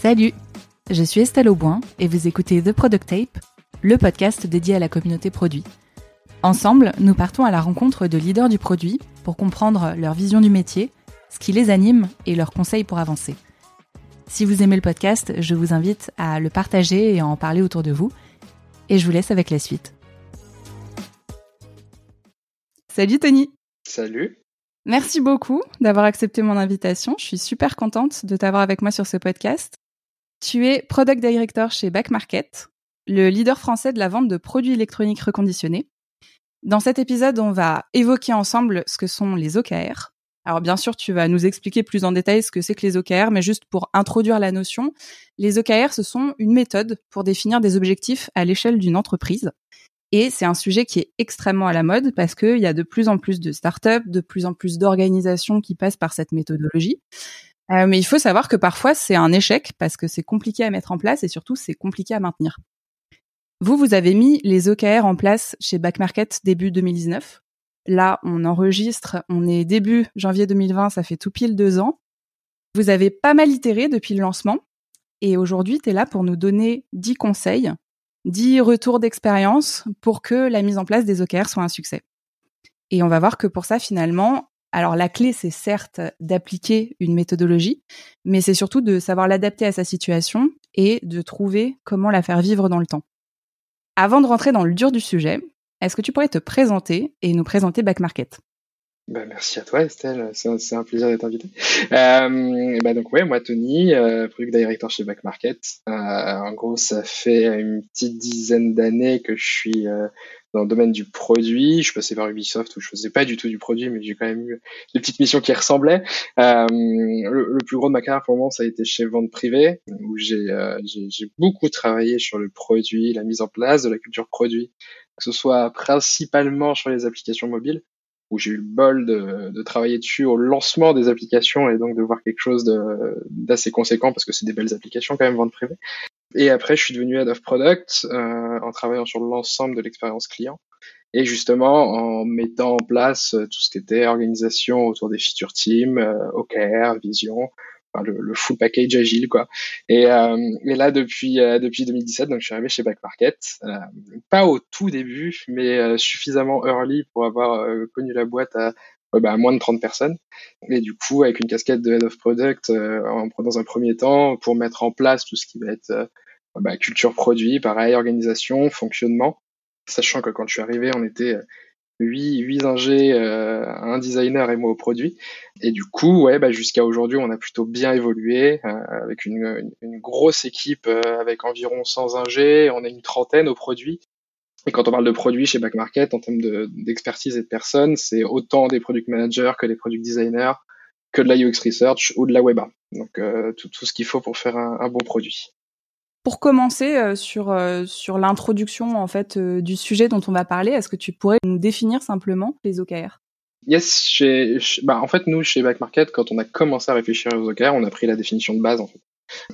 Salut, je suis Estelle Auboin et vous écoutez The Product Tape, le podcast dédié à la communauté produit. Ensemble, nous partons à la rencontre de leaders du produit pour comprendre leur vision du métier, ce qui les anime et leurs conseils pour avancer. Si vous aimez le podcast, je vous invite à le partager et à en parler autour de vous. Et je vous laisse avec la suite. Salut Tony Salut Merci beaucoup d'avoir accepté mon invitation. Je suis super contente de t'avoir avec moi sur ce podcast. Tu es Product Director chez Back Market, le leader français de la vente de produits électroniques reconditionnés. Dans cet épisode, on va évoquer ensemble ce que sont les OKR. Alors bien sûr, tu vas nous expliquer plus en détail ce que c'est que les OKR, mais juste pour introduire la notion, les OKR, ce sont une méthode pour définir des objectifs à l'échelle d'une entreprise. Et c'est un sujet qui est extrêmement à la mode parce qu'il y a de plus en plus de startups, de plus en plus d'organisations qui passent par cette méthodologie. Euh, mais il faut savoir que parfois c'est un échec parce que c'est compliqué à mettre en place et surtout c'est compliqué à maintenir. Vous, vous avez mis les OKR en place chez Back Market début 2019. Là, on enregistre, on est début janvier 2020, ça fait tout pile deux ans. Vous avez pas mal itéré depuis le lancement et aujourd'hui, tu es là pour nous donner 10 conseils 10 retours d'expérience pour que la mise en place des OKR soit un succès. Et on va voir que pour ça, finalement, alors la clé, c'est certes d'appliquer une méthodologie, mais c'est surtout de savoir l'adapter à sa situation et de trouver comment la faire vivre dans le temps. Avant de rentrer dans le dur du sujet, est-ce que tu pourrais te présenter et nous présenter Back Market? Bah, merci à toi Estelle, c'est un, plaisir d'être invité. Euh, bah donc ouais, moi Tony, euh, product director chez Back Market. Euh, en gros, ça fait une petite dizaine d'années que je suis euh, dans le domaine du produit. Je passais par Ubisoft où je faisais pas du tout du produit, mais j'ai quand même eu des petites missions qui ressemblaient. Euh, le, plus gros de ma carrière pour le moment, ça a été chez Vente Privée, où j'ai beaucoup travaillé sur le produit, la mise en place de la culture produit, que ce soit principalement sur les applications mobiles où j'ai eu le bol de, de, travailler dessus au lancement des applications et donc de voir quelque chose d'assez conséquent parce que c'est des belles applications quand même vente privée. Et après, je suis devenu head of product euh, en travaillant sur l'ensemble de l'expérience client et justement en mettant en place tout ce qui était organisation autour des feature teams, euh, OKR, vision, le, le, full package agile quoi. Et, euh, et là depuis euh, depuis 2017 donc je suis arrivé chez Back Market, euh, pas au tout début mais euh, suffisamment early pour avoir connu la boîte à bah, moins de 30 personnes. Et du coup, avec une casquette de Head of Product en, dans un premier temps pour mettre en place tout ce qui va être bah, culture produit, pareil, organisation, fonctionnement. Sachant que quand je suis arrivé, on était 8, 8 ingés, euh, un designer et moi au produit. Et du coup, ouais, bah, jusqu'à aujourd'hui, on a plutôt bien évolué euh, avec une, une, grosse équipe euh, avec environ 100 ingés. On est une trentaine au produit. Et quand on parle de produits chez Back Market, en termes d'expertise et de personnes, c'est autant des product managers que des product designers, que de la UX research ou de la web. Donc tout, tout ce qu'il faut pour faire un, un bon produit. Pour commencer euh, sur euh, sur l'introduction en fait euh, du sujet dont on va parler, est-ce que tu pourrais nous définir simplement les OKR Yes, chez, bah, en fait nous chez Back Market, quand on a commencé à réfléchir aux OKR, on a pris la définition de base en fait.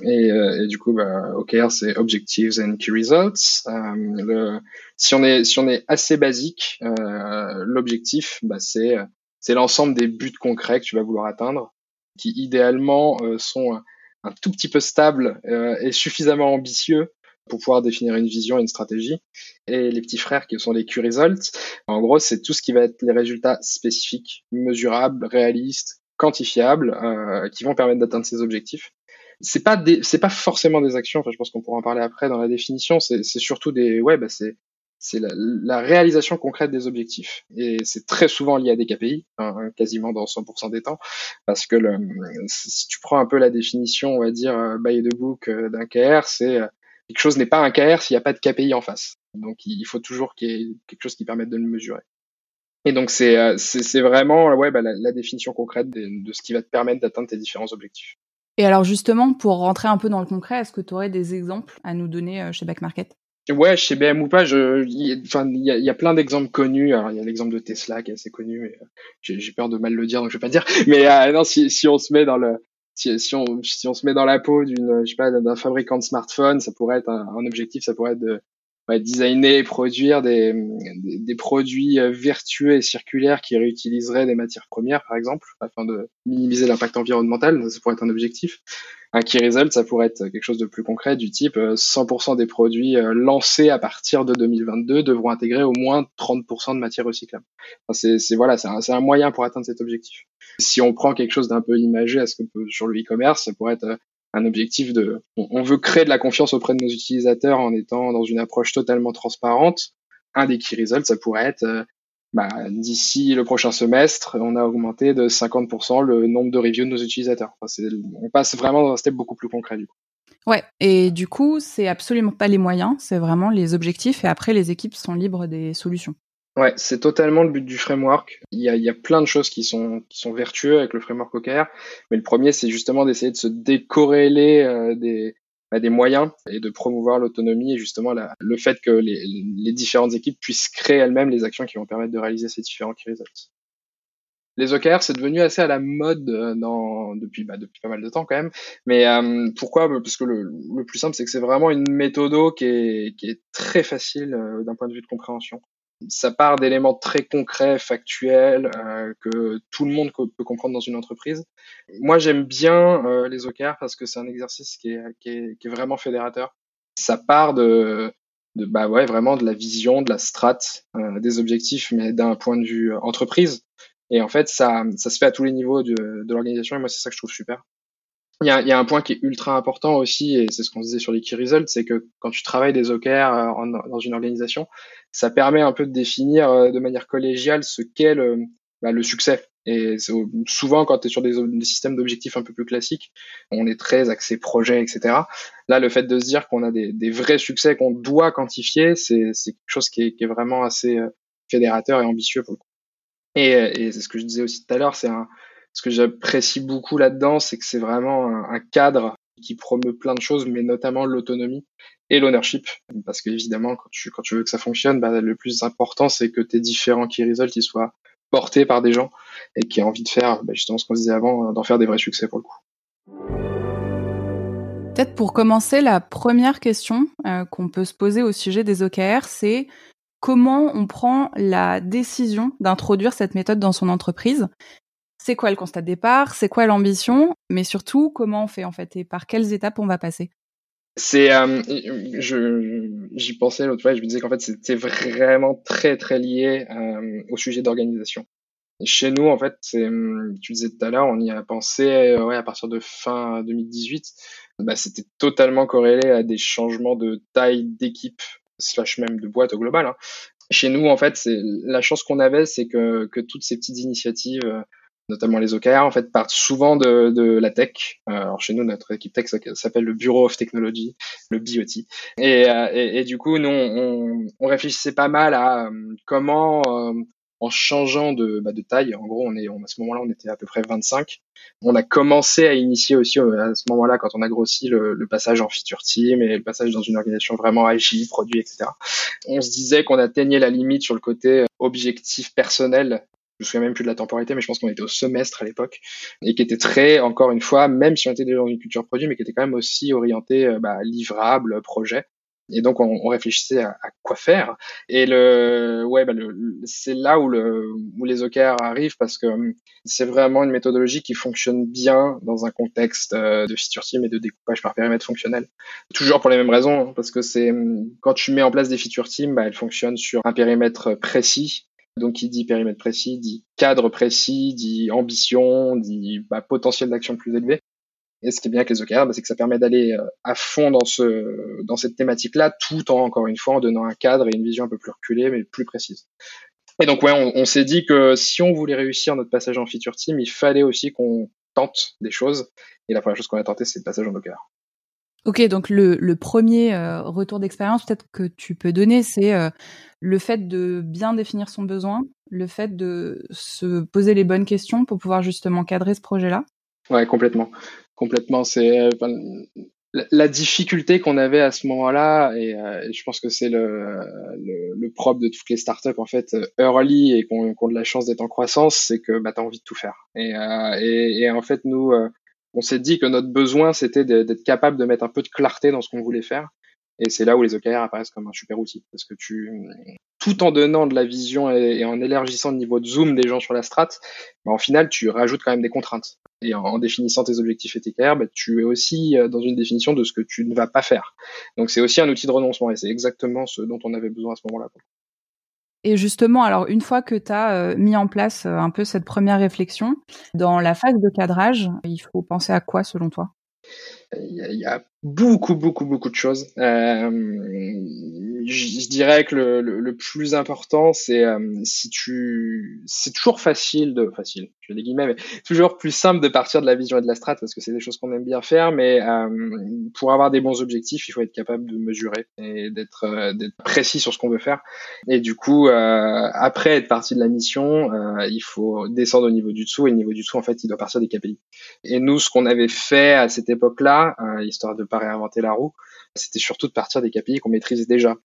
Et, et du coup, bah, OKR c'est Objectives and Key Results. Le, si on est si on est assez basique, l'objectif, bah, c'est c'est l'ensemble des buts concrets que tu vas vouloir atteindre, qui idéalement sont un tout petit peu stable euh, et suffisamment ambitieux pour pouvoir définir une vision et une stratégie. Et les petits frères qui sont les Q-Results, en gros, c'est tout ce qui va être les résultats spécifiques, mesurables, réalistes, quantifiables, euh, qui vont permettre d'atteindre ces objectifs. C'est pas c'est pas forcément des actions. Enfin, je pense qu'on pourra en parler après dans la définition. C'est, surtout des, ouais, bah c'est, c'est la, réalisation concrète des objectifs. Et c'est très souvent lié à des KPI, hein, quasiment dans 100% des temps, parce que le, si tu prends un peu la définition, on va dire, euh, by the book euh, d'un KR, c'est euh, quelque chose n'est pas un KR s'il n'y a pas de KPI en face. Donc il faut toujours qu'il y ait quelque chose qui permette de le mesurer. Et donc c'est vraiment ouais, bah, la, définition concrète de ce qui va te permettre d'atteindre tes différents objectifs. Et alors justement, pour rentrer un peu dans le concret, est-ce que tu aurais des exemples à nous donner chez Back Market Ouais, chez BM ou pas, je, il y a, plein d'exemples connus. Alors, il y a l'exemple de Tesla qui est assez connu, mais euh, j'ai peur de mal le dire, donc je vais pas dire. Mais euh, non, si, on se met dans le, si, on, si on se met dans la peau d'une, je sais pas, d'un fabricant de smartphone, ça pourrait être un, un, objectif, ça pourrait être de, designer et produire des, des, produits euh, vertueux et circulaires qui réutiliseraient des matières premières, par exemple, afin de minimiser l'impact environnemental. Ça pourrait être un objectif. Un key result, ça pourrait être quelque chose de plus concret, du type 100% euh, des produits euh, lancés à partir de 2022 devront intégrer au moins 30% de matières recyclables. Enfin, c'est voilà, c'est un, un, moyen pour atteindre cet objectif. Si on prend quelque chose d'un peu imagé à ce que sur le e-commerce, ça pourrait être un objectif de, on veut créer de la confiance auprès de nos utilisateurs en étant dans une approche totalement transparente. Un des key results, ça pourrait être, euh, bah, d'ici le prochain semestre, on a augmenté de 50% le nombre de reviews de nos utilisateurs. on passe vraiment dans un step beaucoup plus concret du coup. Ouais, et du coup, c'est absolument pas les moyens, c'est vraiment les objectifs et après les équipes sont libres des solutions. Ouais, c'est totalement le but du framework. Il y a, il y a plein de choses qui sont, qui sont vertueux avec le framework OKR, mais le premier, c'est justement d'essayer de se décorréler euh, des, bah, des moyens et de promouvoir l'autonomie et justement le fait que les, les, différentes équipes puissent créer elles-mêmes les actions qui vont permettre de réaliser ces différents key results. Les OKR, c'est devenu assez à la mode euh, dans, depuis, bah, depuis pas mal de temps quand même. Mais euh, pourquoi? Parce que le, le, plus simple, c'est que c'est vraiment une méthode qui est, qui est très facile d'un point de vue de compréhension ça part d'éléments très concrets, factuels, euh, que tout le monde peut comprendre dans une entreprise. Moi, j'aime bien euh, les OKR parce que c'est un exercice qui est, qui, est, qui est, vraiment fédérateur. Ça part de, de bah ouais, vraiment de la vision, de la strate, euh, des objectifs, mais d'un point de vue entreprise. Et en fait, ça, ça se fait à tous les niveaux de, de l'organisation. Et moi, c'est ça que je trouve super. Il y, a, il y a, un point qui est ultra important aussi, et c'est ce qu'on disait sur les key results, c'est que quand tu travailles des OKR dans une organisation, ça permet un peu de définir euh, de manière collégiale ce qu'est le, bah, le succès. Et souvent, quand tu es sur des, systèmes d'objectifs un peu plus classiques, on est très axé projet, etc. Là, le fait de se dire qu'on a des, des, vrais succès qu'on doit quantifier, c'est quelque chose qui est, qui est, vraiment assez euh, fédérateur et ambitieux pour le coup. Et, et c'est ce que je disais aussi tout à l'heure, c'est un, ce que j'apprécie beaucoup là-dedans, c'est que c'est vraiment un, cadre qui promeut plein de choses, mais notamment l'autonomie et l'ownership. Parce qu'évidemment, quand tu, veux que ça fonctionne, bah, le plus important, c'est que tes différents key results soient portés par des gens et qui aient envie de faire bah, justement ce qu'on disait avant, d'en faire des vrais succès pour le coup. Peut-être pour commencer, la première question euh, qu'on peut se poser au sujet des OKR, c'est comment on prend la décision d'introduire cette méthode dans son entreprise? C'est quoi le constat de départ, c'est quoi l'ambition, mais surtout comment on fait en fait? Et par quelles étapes on va passer? C'est, euh, j'y pensais l'autre fois, je me disais qu'en fait c'était vraiment très très lié euh, au sujet d'organisation. Chez nous, en fait, c'est, tu disais tout à l'heure, on y a pensé euh, ouais, à partir de fin 2018. Bah, c'était totalement corrélé à des changements de taille d'équipe slash même de boîte au global. Hein. Chez nous, en fait, la chance qu'on avait, c'est que toutes ces petites initiatives notamment les OKR, en fait, partent souvent de, de la tech. Euh, alors chez nous, notre équipe tech s'appelle le Bureau of Technology, le BOT. Et, euh, et, et du coup, nous, on, on, réfléchissait pas mal à euh, comment, en changeant de, bah, de taille, en gros, on est, on, à ce moment-là, on était à peu près 25. On a commencé à initier aussi à ce moment-là, quand on a grossi, le, le, passage en feature team et le passage dans une organisation vraiment agile, produit, etc. On se disait qu'on atteignait la limite sur le côté objectif personnel je me souviens même plus de la temporalité, mais je pense qu'on était au semestre à l'époque, et qui était très, encore une fois, même si on était déjà dans une culture produit, mais qui était quand même aussi orienté euh, bah, livrable, projet. Et donc on, réfléchissait à, à, quoi faire. Et le, ouais, bah, le, c'est là où, le, où les OKR arrivent parce que hum, c'est vraiment une méthodologie qui fonctionne bien dans un contexte euh, de feature team et de découpage par périmètre fonctionnel. Toujours pour les mêmes raisons, hein, parce que c'est hum, quand tu mets en place des feature teams, bah, elles fonctionnent sur un périmètre précis donc, qui dit périmètre précis, dit cadre précis, dit ambition, dit bah, potentiel d'action plus élevé. Et ce qui est bien avec les OKR, bah, c'est que ça permet d'aller euh, à fond dans, ce, dans cette thématique-là, tout en, encore une fois, en donnant un cadre et une vision un peu plus reculée, mais plus précise. Et donc, ouais, on, on s'est dit que si on voulait réussir notre passage en feature team, il fallait aussi qu'on tente des choses. Et la première chose qu'on a tenté, c'est le passage en OKR. Ok, donc le, premier euh, retour d'expérience peut-être que tu peux donner, c'est euh, le fait de bien définir son besoin, le fait de se poser les bonnes questions pour pouvoir justement cadrer ce projet-là. Ouais, complètement, complètement. C'est euh, la, difficulté qu'on avait à ce moment-là, et, je pense que c'est le, propre de toutes les startups en fait early et qu'on ont de la chance d'être en croissance, c'est que bah, tu as envie de tout faire. Et en fait, nous, on s'est dit que notre besoin, c'était d'être capable de mettre un peu de clarté dans ce qu'on voulait faire. Et c'est là où les OKR apparaissent comme un super outil, parce que tu, tout en donnant de la vision et, en élargissant le niveau de zoom des gens sur la strat, bah, en final, tu rajoutes quand même des contraintes. Et en, définissant tes objectifs et tes KR, bah, tu es aussi euh, dans une définition de ce que tu ne vas pas faire. Donc c'est aussi un outil de renoncement, et c'est exactement ce dont on avait besoin à ce moment-là. Et justement, alors une fois que tu as euh, mis en place euh, un peu cette première réflexion, dans la phase de cadrage, il faut penser à quoi selon toi? Il y, a, beaucoup, beaucoup, beaucoup de choses. Euh, je, dirais que le, plus important, c'est euh, si tu, c'est toujours facile de, facile, je vais des guillemets, mais toujours plus simple de partir de la vision et de la strat parce que c'est des choses qu'on aime bien faire, mais euh, pour avoir des bons objectifs, il faut être capable de mesurer et d'être, précis sur ce qu'on veut faire. Et du coup, après être parti de la mission, il faut descendre au niveau du dessous et le niveau du dessous, en fait, il doit partir des KPI. Et nous, ce qu'on avait fait à cette époque-là, histoire de pas réinventer la roue, c'était surtout de partir des KPI qu'on maîtrisait déjà.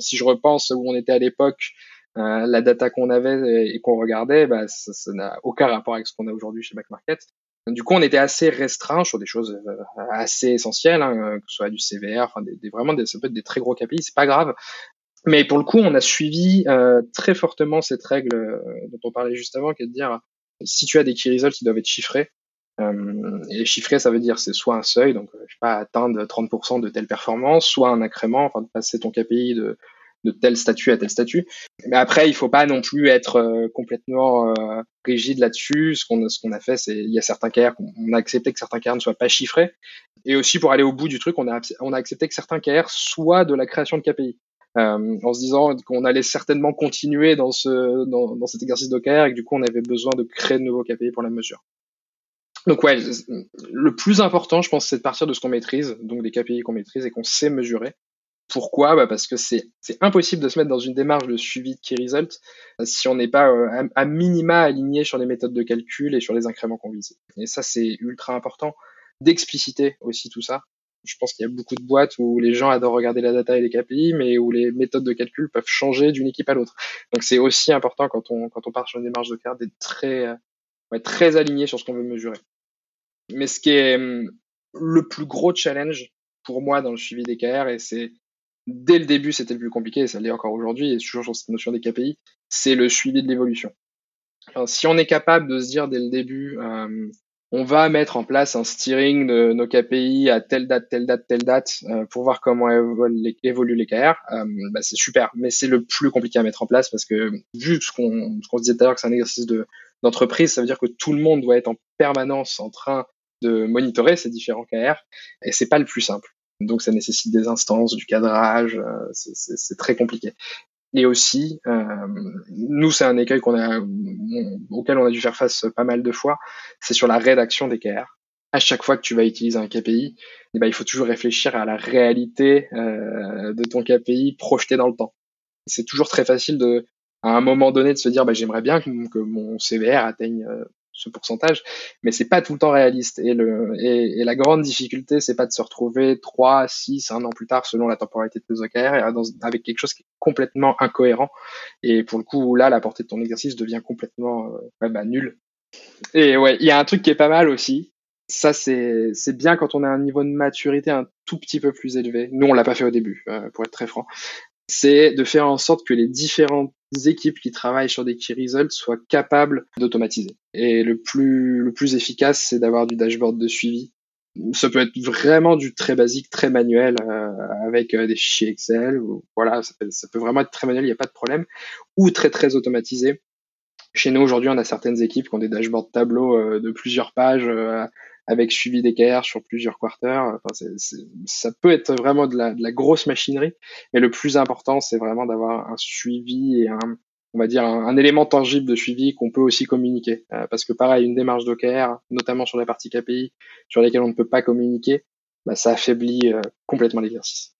Si je repense où on était à l'époque, euh, la data qu'on avait et qu'on regardait, bah, ça n'a aucun rapport avec ce qu'on a aujourd'hui chez Backmarket. Du coup, on était assez restreint sur des choses euh, assez essentielles, hein, que ce soit du CVR, enfin des, vraiment des, ça peut être des très gros KPI, c'est pas grave. Mais pour le coup, on a suivi euh, très fortement cette règle euh, dont on parlait juste avant, qui est de dire si tu as des key results, ils doivent être chiffrés. Euh, et chiffré, ça veut dire c'est soit un seuil, donc euh, je sais pas atteindre 30% de telle performance, soit un incrément, enfin de passer ton KPI de, de tel statut à tel statut. Mais après, il faut pas non plus être euh, complètement rigide là-dessus. Ce qu'on ce qu'on a fait, c'est il y a certains KR, on a accepté que certains KR ne soient pas chiffrés. Et aussi pour aller au bout du truc, on a on a accepté que certains KR soient de la création de KPI. Euh, en se disant qu'on allait certainement continuer dans ce dans cet exercice d'OKR et que du coup on avait besoin de créer de nouveaux KPI pour la mesure. Donc ouais, le plus important, je pense, c'est de partir de ce qu'on maîtrise, donc des KPI qu'on maîtrise et qu'on sait mesurer. Pourquoi? Bah Parce que c'est impossible de se mettre dans une démarche de suivi de key result si on n'est pas euh, à, minima aligné sur les méthodes de calcul et sur les incréments qu'on vise. Et ça, c'est ultra important d'expliciter aussi tout ça. Je pense qu'il y a beaucoup de boîtes où les gens adorent regarder la data et les KPI, mais où les méthodes de calcul peuvent changer d'une équipe à l'autre. Donc c'est aussi important quand on, quand on part sur une démarche de CAR d'être très, euh, très aligné sur ce qu'on veut mesurer. Mais ce qui est hum, le plus gros challenge pour moi dans le suivi des KR, et c'est dès le début c'était le plus compliqué, et ça l'est encore aujourd'hui, et toujours sur cette notion des KPI, c'est le suivi de l'évolution. Si on est capable de se dire dès le début, hum, on va mettre en place un steering de nos KPI à telle date, telle date, telle date euh, pour voir comment évoluent les, KR, bah c'est super. Mais c'est le plus compliqué à mettre en place parce que vu ce qu'on qu disait tout à l'heure que c'est un exercice de d'entreprise, ça veut dire que tout le monde doit être en permanence en train de monitorer ces différents KR et c'est pas le plus simple. Donc ça nécessite des instances, du cadrage, euh, c'est très compliqué. Et aussi, euh, nous c'est un écueil qu'on a, auquel on a dû faire face pas mal de fois, c'est sur la rédaction des KR. À chaque fois que tu vas utiliser un KPI, eh ben, il faut toujours réfléchir à la réalité euh, de ton KPI projeté dans le temps. C'est toujours très facile de, à un moment donné, de se dire, bah, j'aimerais bien que, mon CVR atteigne euh, ce pourcentage, mais c'est pas tout le temps réaliste. Et, le, et, la grande difficulté, c'est pas de se retrouver 3, 6, un an plus tard, selon la temporalité de tes OKR, dans, avec quelque chose qui est complètement incohérent. Et pour le coup, là, la portée de ton exercice devient complètement euh, bah, nulle. Et ouais, il y a un truc qui est pas mal aussi. Ça, c'est, c'est bien quand on a un niveau de maturité un tout petit peu plus élevé. Nous, on l'a pas fait au début, euh, pour être très franc. C'est de faire en sorte que les différentes équipes qui travaillent sur des key results soient capables d'automatiser. Et le plus, le plus efficace, c'est d'avoir du dashboard de suivi. Ça peut être vraiment du très basique, très manuel, euh, avec euh, des fichiers Excel. Voilà, ça peut, ça peut, vraiment être très manuel, il n'y a pas de problème. Ou très très automatisé. Chez nous aujourd'hui, on a certaines équipes qui ont des dashboards tableaux euh, de plusieurs pages avec suivi d'équerre sur plusieurs quarters. Enfin, ça peut être vraiment de la, grosse machinerie, mais le plus important, c'est vraiment d'avoir un suivi et un, on va dire, un, élément tangible de suivi qu'on peut aussi communiquer. Euh, parce que pareil, une démarche d'OKR, notamment sur la partie KPI, sur lesquelles on ne peut pas communiquer, bah, ça affaiblit euh, complètement l'exercice.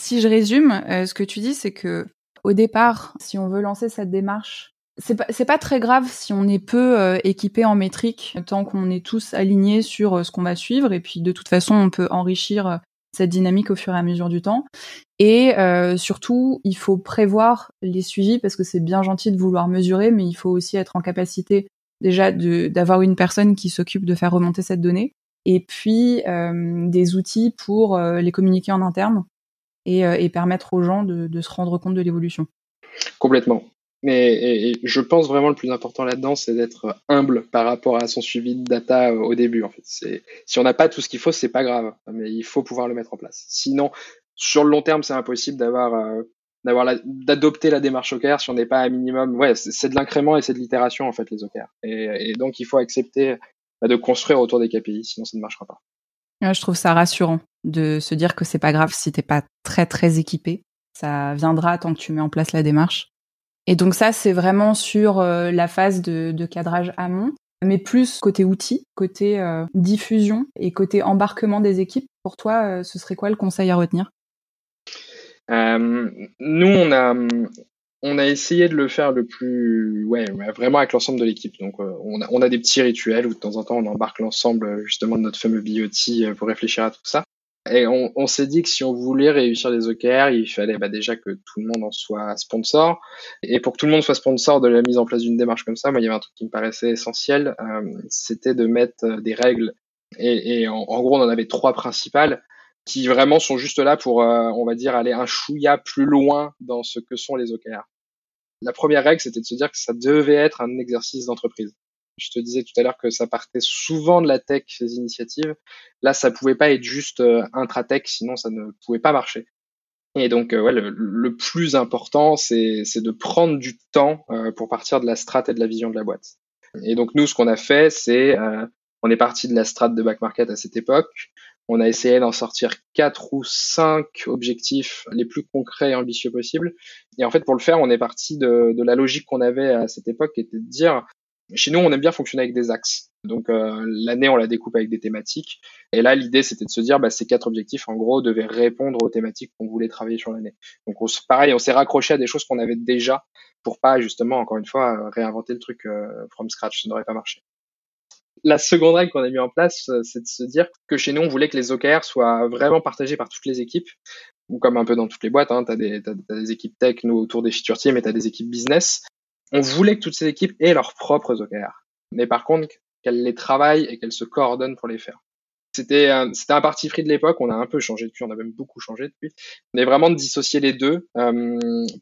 Si je résume, euh, ce que tu dis, c'est que au départ, si on veut lancer cette démarche c'est pas, pas très grave si on est peu euh, équipé en métrique, tant qu'on est tous alignés sur euh, ce qu'on va suivre. Et puis de toute façon, on peut enrichir euh, cette dynamique au fur et à mesure du temps. Et surtout, il faut prévoir les suivis parce que c'est bien gentil de vouloir mesurer, mais il faut aussi être en capacité déjà d'avoir une personne qui s'occupe de faire remonter cette donnée. Et puis des outils pour les communiquer en interne et, et permettre aux gens de, de se rendre compte de l'évolution. Complètement. Mais et, je pense vraiment le plus important là-dedans, c'est d'être humble par rapport à son suivi de data au début. En fait, c'est si on n'a pas tout ce qu'il faut, c'est pas grave, mais il faut pouvoir le mettre en place. Sinon, sur le long terme, c'est impossible d'avoir euh, d'avoir d'adopter la démarche OKR si on n'est pas à minimum. Ouais, c'est de l'incrément et c'est de l'itération en fait les OKR. Et, et, donc il faut accepter bah, de construire autour des KPI, sinon ça ne marchera pas. je trouve ça rassurant de se dire que c'est pas grave si t'es pas très très équipé. Ça viendra tant que tu mets en place la démarche. Et donc ça, c'est vraiment sur euh, la phase de, cadrage amont, mais plus côté outils, côté euh, diffusion et côté embarquement des équipes. Pour toi, euh, ce serait quoi le conseil à retenir? Nous, on a essayé de le faire le plus, ouais, vraiment avec l'ensemble de l'équipe. Donc, on, a, des petits rituels où de temps en temps on embarque l'ensemble justement de notre fameux BOT pour réfléchir à tout ça. Et on, s'est dit que si on voulait réussir les OKR, il fallait bah, déjà que tout le monde en soit sponsor. Et pour que tout le monde soit sponsor de la mise en place d'une démarche comme ça, moi, il y avait un truc qui me paraissait essentiel, euh, c'était de mettre euh, des règles. Et, et en, gros, on en avait trois principales qui vraiment sont juste là pour, euh, on va dire, aller un chouïa plus loin dans ce que sont les OKR. La première règle, c'était de se dire que ça devait être un exercice d'entreprise. Je te disais tout à l'heure que ça partait souvent de la tech, ces initiatives. Là, ça pouvait pas être juste euh, intratech, sinon ça ne pouvait pas marcher. Et donc, euh, ouais, le, plus important, c'est de prendre du temps euh, pour partir de la strat et de la vision de la boîte. Et donc, nous, ce qu'on a fait, c'est on est parti de la strat de back market à cette époque. On a essayé d'en sortir quatre ou cinq objectifs les plus concrets et ambitieux possibles. Et en fait, pour le faire, on est parti de la logique qu'on avait à cette époque, qui était de dire chez nous, on aime bien fonctionner avec des axes. Donc euh, l'année, on la découpe avec des thématiques. Et là, l'idée, c'était de se dire, bah, ces quatre objectifs, en gros, devaient répondre aux thématiques qu'on voulait travailler sur l'année. Donc pareil, on s'est raccroché à des choses qu'on avait déjà pour pas justement, encore une fois, réinventer le truc euh, from scratch. Ça n'aurait pas marché. La seconde règle qu'on a mis en place, euh, c'est de se dire que chez nous, on voulait que les OKR soient vraiment partagés par toutes les équipes, ou comme un peu dans toutes les boîtes, hein, tu as, des équipes tech, nous, autour des feature teams, et tu des équipes business on voulait que toutes ces équipes aient leurs propres OKR. Mais par contre, qu'elles les travaillent et qu'elles se coordonnent pour les faire. C'était c'était un parti pris de l'époque. On a un peu changé depuis. On a même beaucoup changé depuis. Mais vraiment de dissocier les deux. Euh,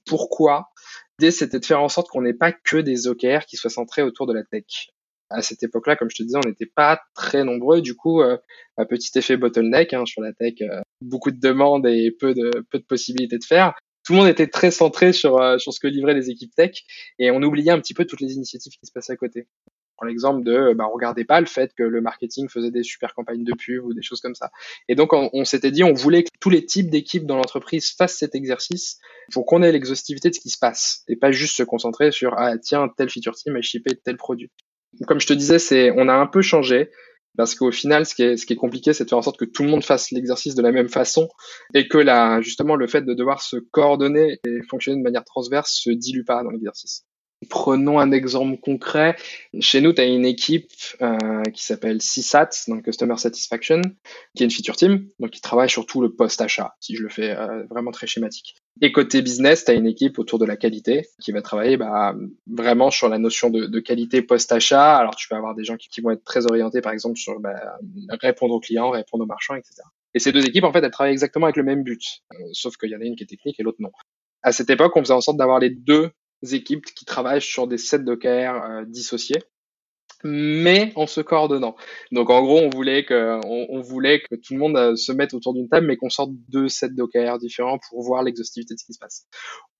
pourquoi? L'idée, c'était de faire en sorte qu'on n'ait pas que des OKR qui soient centrés autour de la tech. À cette époque-là, comme je te disais, on n'était pas très nombreux. Du coup, euh, un petit effet bottleneck hein, sur la tech, euh, beaucoup de demandes et peu de peu de possibilités de faire tout le monde était très centré sur, euh, sur ce que livraient les équipes tech et on oubliait un petit peu toutes les initiatives qui se passaient à côté. Pour l'exemple de, bah, on regardait pas le fait que le marketing faisait des super campagnes de pub ou des choses comme ça. Et donc, on, s'était dit, on voulait que tous les types d'équipes dans l'entreprise fassent cet exercice pour qu'on ait l'exhaustivité de ce qui se passe et pas juste se concentrer sur, ah, tiens, tel feature team a shippé tel produit. Comme je te disais, c'est, on a un peu changé parce qu'au final, ce qui est, compliqué, c'est de faire en sorte que tout le monde fasse l'exercice de la même façon et que justement, le fait de devoir se coordonner et fonctionner de manière transverse se dilue pas dans l'exercice. Prenons un exemple concret. Chez nous, tu as une équipe euh, qui s'appelle CSAT, donc Customer Satisfaction, qui est une feature team, donc qui travaille sur tout le post-achat, si je le fais euh, vraiment très schématique. Et côté business, tu as une équipe autour de la qualité qui va travailler bah, vraiment sur la notion de, de qualité post-achat. Alors tu peux avoir des gens qui, qui, vont être très orientés, par exemple, sur bah, répondre aux clients, répondre aux marchands, etc. Et ces deux équipes, en fait, elles travaillent exactement avec le même but, euh, sauf qu'il y en a une qui est technique et l'autre non. À cette époque, on faisait en sorte d'avoir les deux équipes qui travaillent sur des sets d'OKR euh, dissociés, mais en se coordonnant. Donc en gros, on voulait que, on, voulait que tout le monde euh, se mette autour d'une table, mais qu'on sorte deux sets d'OKR différents pour voir l'exhaustivité de ce qui se passe.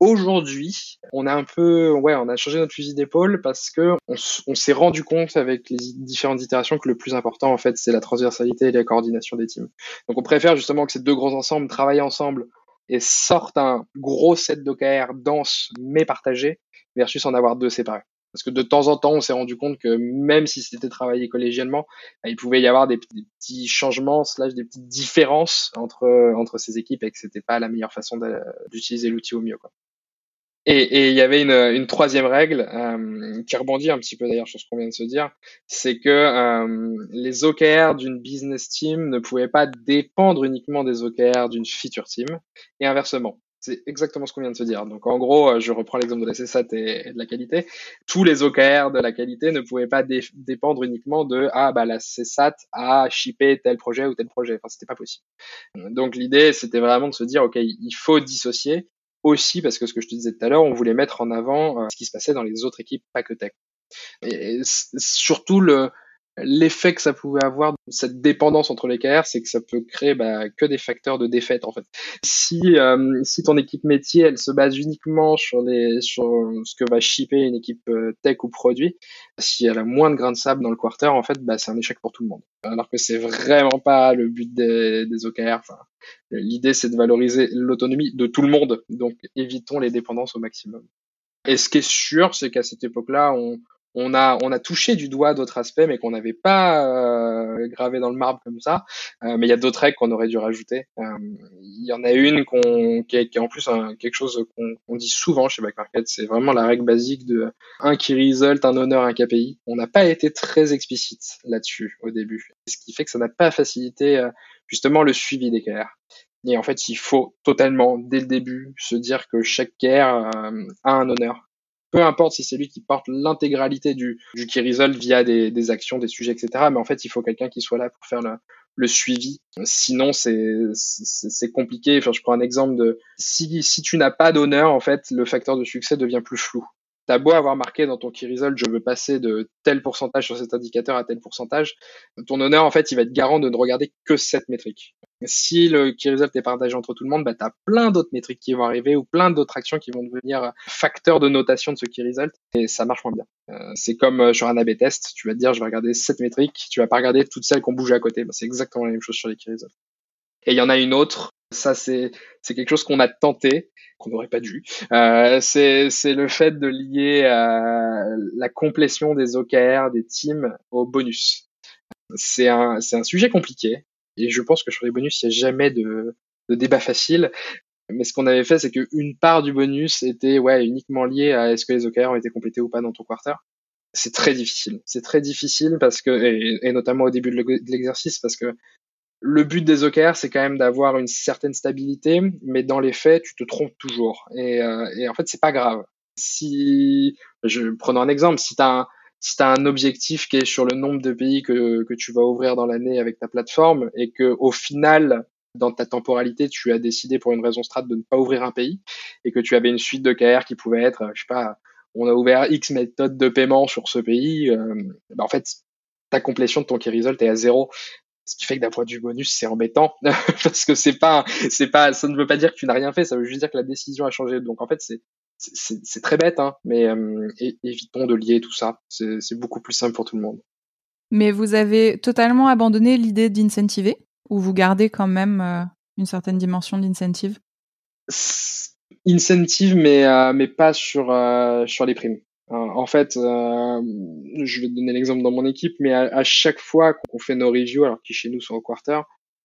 Aujourd'hui, on a un peu, ouais, on a changé notre fusil d'épaule parce que on, s'est rendu compte avec les différentes itérations que le plus important, en fait, c'est la transversalité et la coordination des teams. Donc on préfère justement que ces deux gros ensembles travaillent ensemble et sortent un gros set d'OKR dense mais partagé versus en avoir deux séparés. Parce que de temps en temps, on s'est rendu compte que même si c'était travaillé collégialement, bah, il pouvait y avoir des, petits changements, slash des petites différences entre entre ces équipes et que c'était pas la meilleure façon d'utiliser l'outil au mieux. Et, il y avait une, une troisième règle euh, qui rebondit un petit peu d'ailleurs sur ce qu'on vient de se dire, c'est que euh, les OKR d'une business team ne pouvaient pas dépendre uniquement des OKR d'une feature team et inversement. C'est exactement ce qu'on vient de se dire. Donc en gros, euh, je reprends l'exemple de la CSAT et, de la qualité. Tous les OKR de la qualité ne pouvaient pas dépendre uniquement de ah bah la CSAT a shippé tel projet ou tel projet. Enfin, c'était pas possible. Donc l'idée, c'était vraiment de se dire ok, il faut dissocier aussi parce que ce que je te disais tout à l'heure, on voulait mettre en avant euh, ce qui se passait dans les autres équipes, pas que tech. Et surtout le l'effet que ça pouvait avoir, cette dépendance entre les KR, c'est que ça peut créer bah, que des facteurs de défaite en fait. Si euh, si ton équipe métier, elle se base uniquement sur les sur ce que va shipper une équipe euh, tech ou produit, si elle a moins de grains de sable dans le quarter, en fait, bah, c'est un échec pour tout le monde. Alors que c'est vraiment pas le but des, des OKR. Enfin, l'idée c'est de valoriser l'autonomie de tout le monde, donc évitons les dépendances au maximum. Et ce qui est sûr, c'est qu'à cette époque-là, on, on a on a touché du doigt d'autres aspects mais qu'on n'avait pas euh, gravé dans le marbre comme ça. Euh, mais il y a d'autres règles qu'on aurait dû rajouter. Euh, il y en a une qu'on qui, est, en plus quelque chose qu'on dit souvent chez Backmarket c'est vraiment la règle basique de un qui result un honneur un KPI on n'a pas été très explicite là-dessus au début. Ce qui fait que ça n'a pas facilité justement le suivi des KR et en fait, il faut totalement, dès le début, se dire que chaque KR a un honneur peu importe si c'est lui qui porte l'intégralité du, du result via des, des, actions, des sujets, etc. Mais en fait, il faut quelqu'un qui soit là pour faire le, le suivi. Sinon, c'est compliqué. Enfin, je prends un exemple de si, si tu n'as pas d'honneur, en fait, le facteur de succès devient plus flou. T'as beau avoir marqué dans ton key result, je veux passer de tel pourcentage sur cet indicateur à tel pourcentage, ton honneur, en fait, il va être garant de ne regarder que cette métrique. Si le key result est partagé entre tout le monde, bah, tu as plein d'autres métriques qui vont arriver ou plein d'autres actions qui vont devenir facteurs de notation de ce key result et ça marche moins bien. Euh, c'est comme euh, sur un A-B test, tu vas te dire je vais regarder cette métrique, tu vas pas regarder toutes celles qu'on bouge à côté. Bah, c'est exactement la même chose sur les key results. Et il y en a une autre, ça c'est quelque chose qu'on a tenté, qu'on n'aurait pas dû. Euh, c'est le fait de lier euh, la complétion des OKR des teams au bonus. C'est un un sujet compliqué et je pense que sur les bonus, il n'y a jamais de, de débat facile. Mais ce qu'on avait fait, c'est qu'une part du bonus était ouais, uniquement liée à est-ce que les OKR ont été complétés ou pas dans ton quarter. C'est très difficile. C'est très difficile parce que, et, notamment au début de l'exercice, parce que le but des OKR, c'est quand même d'avoir une certaine stabilité, mais dans les faits, tu te trompes toujours. Et, euh, en fait, c'est pas grave. Si, je prenons un exemple, si tu as un, objectif qui est sur le nombre de pays que, tu vas ouvrir dans l'année avec ta plateforme et que au final dans ta temporalité, tu as décidé pour une raison strat de ne pas ouvrir un pays et que tu avais une suite de KR qui pouvait être, je sais pas, on a ouvert X méthodes de paiement sur ce pays, euh, bah en fait, ta complétion de ton key result est à zéro. Ce qui fait que d'un point de vue bonus, c'est embêtant parce que c'est pas, c'est pas, ça ne veut pas dire que tu n'as rien fait, ça veut juste dire que la décision a changé. Donc en fait, c'est, c'est très bête, hein, mais euh, évitons de lier tout ça. C'est beaucoup plus simple pour tout le monde. Mais vous avez totalement abandonné l'idée d'incentiver? Ou vous gardez quand même euh, une certaine dimension d'incentive? Incentive, mais, euh, mais pas sur, sur les primes. En fait, je vais te donner l'exemple dans mon équipe, mais à, chaque fois qu'on fait nos reviews, alors qui chez nous sont au quarter,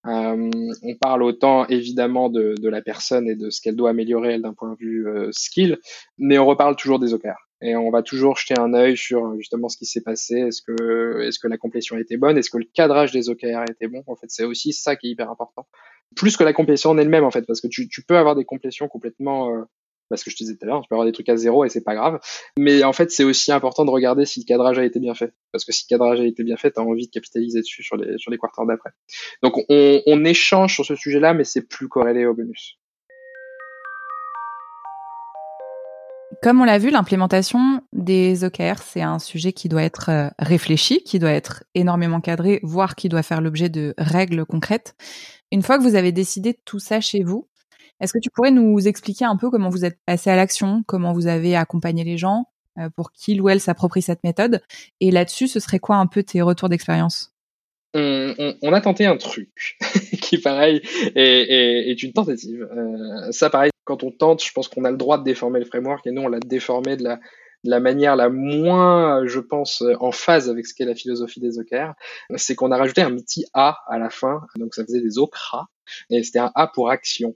euh, on parle autant évidemment de, de, la personne et de ce qu'elle doit améliorer d'un point de vue euh, skill, mais on reparle toujours des OKR. Et on va toujours jeter un œil sur justement ce qui s'est passé. Est-ce que, est-ce que la complétion était bonne? Est-ce que le cadrage des OKR était bon? En fait, c'est aussi ça qui est hyper important. Plus que la complétion en elle-même, en fait, parce que tu, tu peux avoir des complétions complètement euh, parce que je te disais tout à l'heure, tu peux avoir des trucs à zéro et c'est pas grave. Mais en fait, c'est aussi important de regarder si le cadrage a été bien fait. Parce que si le cadrage a été bien fait, tu as envie de capitaliser dessus sur les, sur les quarters d'après. Donc on, on échange sur ce sujet-là, mais c'est plus corrélé au bonus. Comme on l'a vu, l'implémentation des OKR, c'est un sujet qui doit être euh, réfléchi, qui doit être énormément cadré, voire qui doit faire l'objet de règles concrètes. Une fois que vous avez décidé tout ça chez vous, est-ce que tu pourrais nous expliquer un peu comment vous êtes passé à l'action, comment vous avez accompagné les gens euh, pour qu'ils ou elles s'approprient cette méthode? Et là-dessus, ce serait quoi un peu tes retours d'expérience? On, a tenté un truc qui, pareil, est, une tentative. Euh, ça, pareil, quand on tente, je pense qu'on a le droit de déformer le framework et nous, on l'a déformé de la, la manière la moins, je pense, en phase avec ce qu'est la philosophie des OKR, c'est qu'on a rajouté un petit A à la fin, donc ça faisait des OKRA, et c'était un A pour action.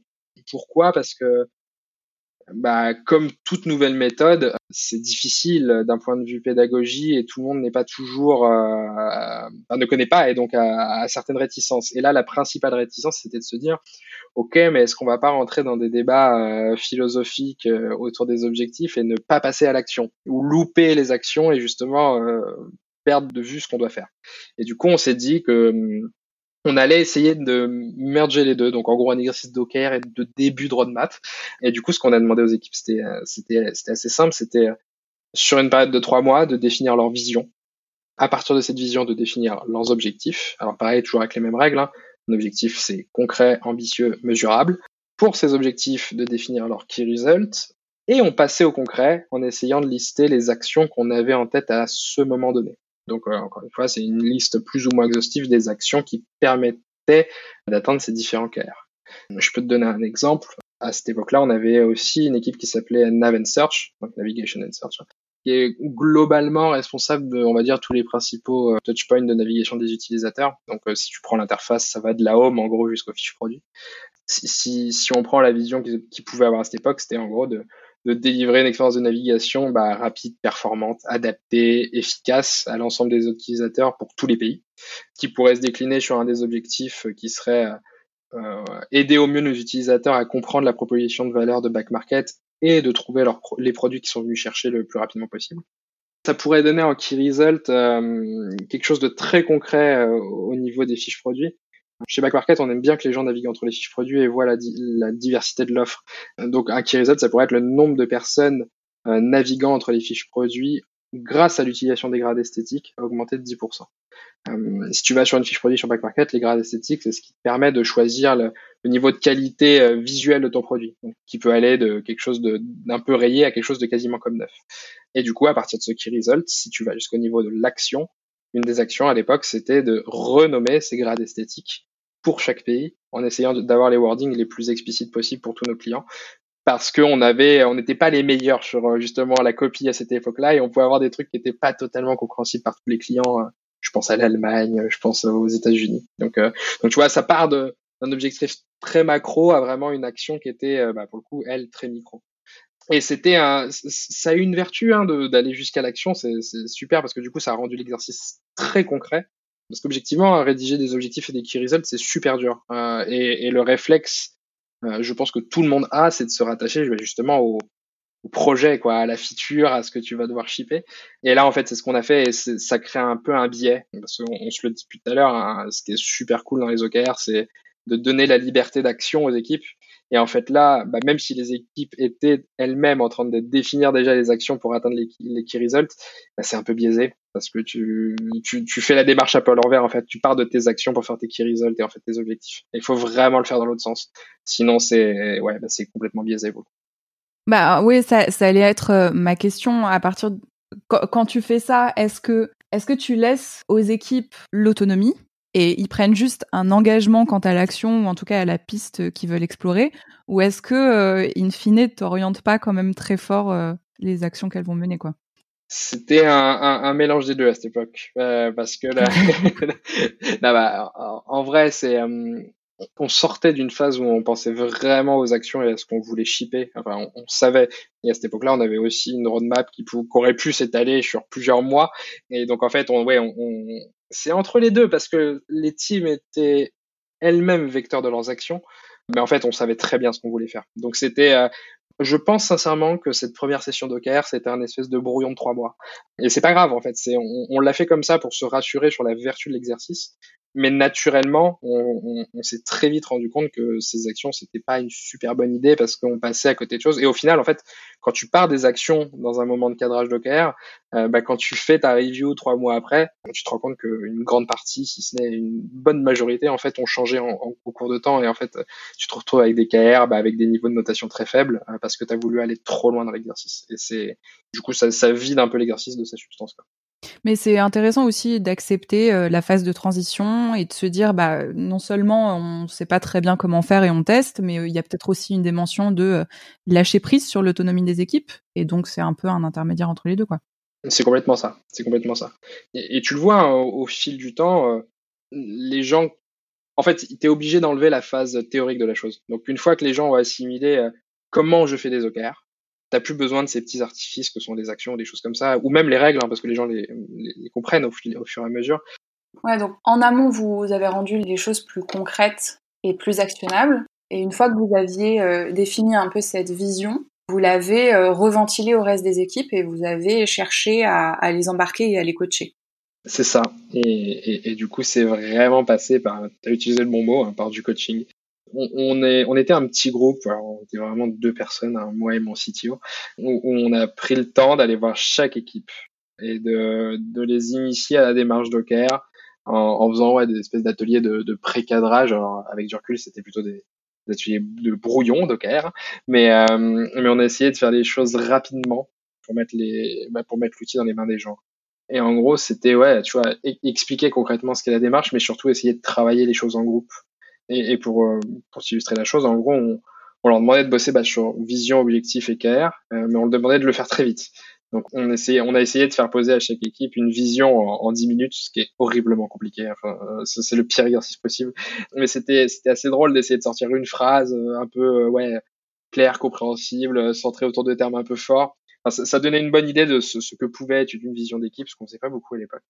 Pourquoi? Parce que bah, comme toute nouvelle méthode, c'est difficile d'un point de vue pédagogie et tout le monde n'est pas toujours, euh, ne connaît pas et donc a, certaines réticences. Et là, la principale réticence, c'était de se dire, ok, mais est-ce qu'on va pas rentrer dans des débats philosophiques autour des objectifs et ne pas passer à l'action? Ou louper les actions et justement perdre de vue ce qu'on doit faire. Et du coup, on s'est dit que hum, on allait essayer de merger les deux. Donc, en gros, un exercice Docker et de début de roadmap. Et du coup, ce qu'on a demandé aux équipes, c'était, c'était assez simple. C'était sur une période de trois mois de définir leur vision. À partir de cette vision, de définir leurs objectifs. Alors, pareil, toujours avec les mêmes règles. Hein. Un objectif, c'est concret, ambitieux, mesurable. Pour ces objectifs, de définir leur key result. Et on passait au concret en essayant de lister les actions qu'on avait en tête à ce moment donné. Donc, encore une fois, c'est une liste plus ou moins exhaustive des actions qui permettaient d'atteindre ces différents KR. Je peux te donner un exemple. À cette époque-là, on avait aussi une équipe qui s'appelait Nav and Search, donc Navigation and Search, qui est globalement responsable de, on va dire, tous les principaux euh, touchpoints de navigation des utilisateurs. Donc, euh, si tu prends l'interface, ça va de la home, en gros, jusqu'au fiche produit. Si, si, on prend la vision qu'ils pouvaient avoir à cette époque, c'était en gros de de délivrer une expérience de navigation bah, rapide, performante, adaptée, efficace à l'ensemble des utilisateurs pour tous les pays, qui pourrait se décliner sur un des objectifs qui serait euh, aider au mieux nos utilisateurs à comprendre la proposition de valeur de back market et de trouver les produits qui sont venus chercher le plus rapidement possible. Ça pourrait donner en key result euh, quelque chose de très concret euh, au niveau des fiches produits. Chez Backmarket, on aime bien que les gens naviguent entre les fiches produits et voient la, diversité de l'offre. Donc un key result, ça pourrait être le nombre de personnes euh, naviguant entre les fiches produits grâce à l'utilisation des grades esthétiques augmenter de 10%. Euh, si tu vas sur une fiche produit sur Backmarket, les grades esthétiques, c'est ce qui permet de choisir le, niveau de qualité euh, visuelle de ton produit, qui peut aller de quelque chose d'un peu rayé à quelque chose de quasiment comme neuf. Et du coup, à partir de ce key result, si tu vas jusqu'au niveau de l'action, une des actions à l'époque, c'était de renommer ces grades esthétiques pour chaque pays, en essayant d'avoir les wordings les plus explicites possibles pour tous nos clients, parce qu'on avait, on n'était pas les meilleurs sur euh, justement la copie à cette époque-là, et on pouvait avoir des trucs qui n'étaient pas totalement compréhensibles par tous les clients. Hein. Je pense à l'Allemagne, je pense aux États-Unis. Donc, euh, donc tu vois, ça part d'un objectif très macro à vraiment une action qui était, euh, bah, pour le coup, elle, très micro. Et c'était un, ça a eu une vertu hein, d'aller jusqu'à l'action, c'est super parce que du coup ça a rendu l'exercice très concret. Parce qu'objectivement, rédiger des objectifs et des key results, c'est super dur. Euh, et, et, le réflexe, euh, je pense que tout le monde a, c'est de se rattacher justement au, au, projet, quoi, à la feature, à ce que tu vas devoir shipper. Et là, en fait, c'est ce qu'on a fait et ça crée un peu un biais. Parce qu'on on se le dit depuis tout à l'heure, hein, ce qui est super cool dans les OKR, c'est de donner la liberté d'action aux équipes et en fait là, bah, même si les équipes étaient elles-mêmes en train de définir déjà les actions pour atteindre les, les key results, bah, c'est un peu biaisé parce que tu, tu, tu, fais la démarche un peu à l'envers. En fait, tu pars de tes actions pour faire tes key results et en fait tes objectifs. Il faut vraiment le faire dans l'autre sens. Sinon, c'est ouais, bah, c'est complètement biaisé. Bah oui, ça, ça allait être euh, ma question. À partir de... quand tu fais ça, est-ce que est-ce que tu laisses aux équipes l'autonomie? Et ils prennent juste un engagement quant à l'action ou en tout cas à la piste qu'ils veulent explorer ou est-ce que euh, in fine t'orientes pas quand même très fort euh, les actions qu'elles vont mener quoi? C'était un, un, mélange des deux à cette époque euh, parce que là, bah, en, vrai c'est on sortait d'une phase où on pensait vraiment aux actions et à ce qu'on voulait shipper. Enfin, on, savait. Et à cette époque-là, on avait aussi une roadmap qui, qui aurait pu s'étaler sur plusieurs mois. Et donc, en fait, on, ouais, on, c'est entre les deux parce que les teams étaient elles-mêmes vecteurs de leurs actions, mais en fait, on savait très bien ce qu'on voulait faire. Donc, c'était, euh, je pense sincèrement que cette première session d'OKR, c'était un espèce de brouillon de trois mois. Et c'est pas grave, en fait. C'est, on, on l'a fait comme ça pour se rassurer sur la vertu de l'exercice mais naturellement, on, on, s'est très vite rendu compte que ces actions, c'était pas une super bonne idée parce qu'on passait à côté de choses. Et au final, en fait, quand tu pars des actions dans un moment de cadrage d'OKR, euh, bah, quand tu fais ta review trois mois après, tu te rends compte qu'une grande partie, si ce n'est une bonne majorité, en fait, ont changé en, au cours de temps. Et en fait, tu te retrouves avec des KR, bah, avec des niveaux de notation très faibles euh, parce que tu as voulu aller trop loin dans l'exercice. Et c'est, du coup, ça, ça vide un peu l'exercice de sa substance. Quoi. Mais c'est intéressant aussi d'accepter euh, la phase de transition et de se dire, bah, non seulement on ne sait pas très bien comment faire et on teste, mais euh, il y a peut-être aussi une dimension de euh, lâcher prise sur l'autonomie des équipes. Et donc, c'est un peu un intermédiaire entre les deux, quoi. C'est complètement ça. C'est complètement ça. Et, tu le vois hein, au, fil du temps, les gens, en fait, tu es obligé d'enlever la phase théorique de la chose. Donc, une fois que les gens ont assimilé comment je fais des OKR, t'as plus besoin de ces petits artifices que sont les actions, des choses comme ça, ou même les règles, hein, parce que les gens les, les, comprennent au, au, fur et à mesure. Ouais, donc en amont, vous avez rendu les choses plus concrètes et plus actionnables. Et une fois que vous aviez défini un peu cette vision, vous l'avez reventilé au reste des équipes et vous avez cherché à, à les embarquer et à les coacher. C'est ça. Et, et, et, du coup, c'est vraiment passé par, tu as utilisé le bon mot, hein, par du coaching. On, est, on était un petit groupe, on était vraiment deux personnes, hein, moi et mon CTO, où, on a pris le temps d'aller voir chaque équipe et de, de les initier à la démarche Docker en, en faisant ouais, des espèces d'ateliers de, de pré-cadrage. Alors, avec du recul, c'était plutôt des, des, ateliers de brouillon Docker, mais, euh, mais on a essayé de faire les choses rapidement pour mettre les, bah, pour mettre l'outil dans les mains des gens. Et en gros, c'était, ouais, tu vois, e-, expliquer concrètement ce qu'est la démarche, mais surtout essayer de travailler les choses en groupe. Et, et pour, euh, pour s'illustrer la chose, en gros, on, on leur demandait de bosser bah, sur vision, objectif et KR, euh, mais on leur demandait de le faire très vite. Donc on, essayait, on a essayé de faire poser à chaque équipe une vision en, en 10 minutes, ce qui est horriblement compliqué. Enfin, euh, c'est le pire exercice possible. Mais c'était assez drôle d'essayer de sortir une phrase un peu ouais claire, compréhensible, centrée autour de termes un peu forts ça, ça, donnait une bonne idée de ce, ce que pouvait être une vision d'équipe, ce qu'on ne sait pas beaucoup à l'époque.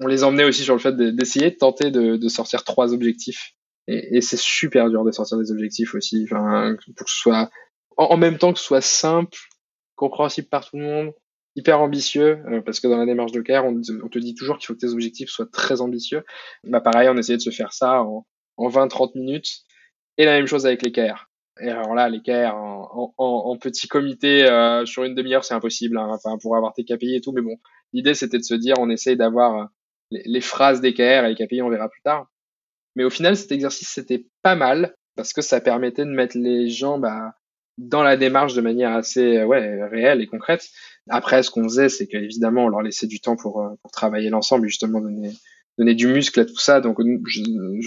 On les emmenait aussi sur le fait d'essayer de, tenter de, de, sortir trois objectifs. Et, et c'est super dur de sortir des objectifs aussi, enfin, pour que ce soit en, en, même temps que ce soit simple, compréhensible par tout le monde, hyper ambitieux, euh, parce que dans la démarche de care, on, on te dit toujours qu'il faut que tes objectifs soient très ambitieux. Bah pareil, on essayait de se faire ça en, en 20-30 minutes. Et la même chose avec les KR. Et alors là, les KR en, en, en petit comité euh, sur une demi-heure, c'est impossible, hein, enfin, pour avoir tes KPI et tout. Mais bon, l'idée, c'était de se dire, on essaye d'avoir euh, les, les, phrases des KR et les KPI, on verra plus tard. Mais au final, cet exercice, c'était pas mal parce que ça permettait de mettre les gens bah, dans la démarche de manière assez euh, ouais, réelle et concrète. Après, ce qu'on faisait, c'est qu'évidemment, on leur laissait du temps pour, pour travailler l'ensemble, justement donner donner du muscle à tout ça. Donc,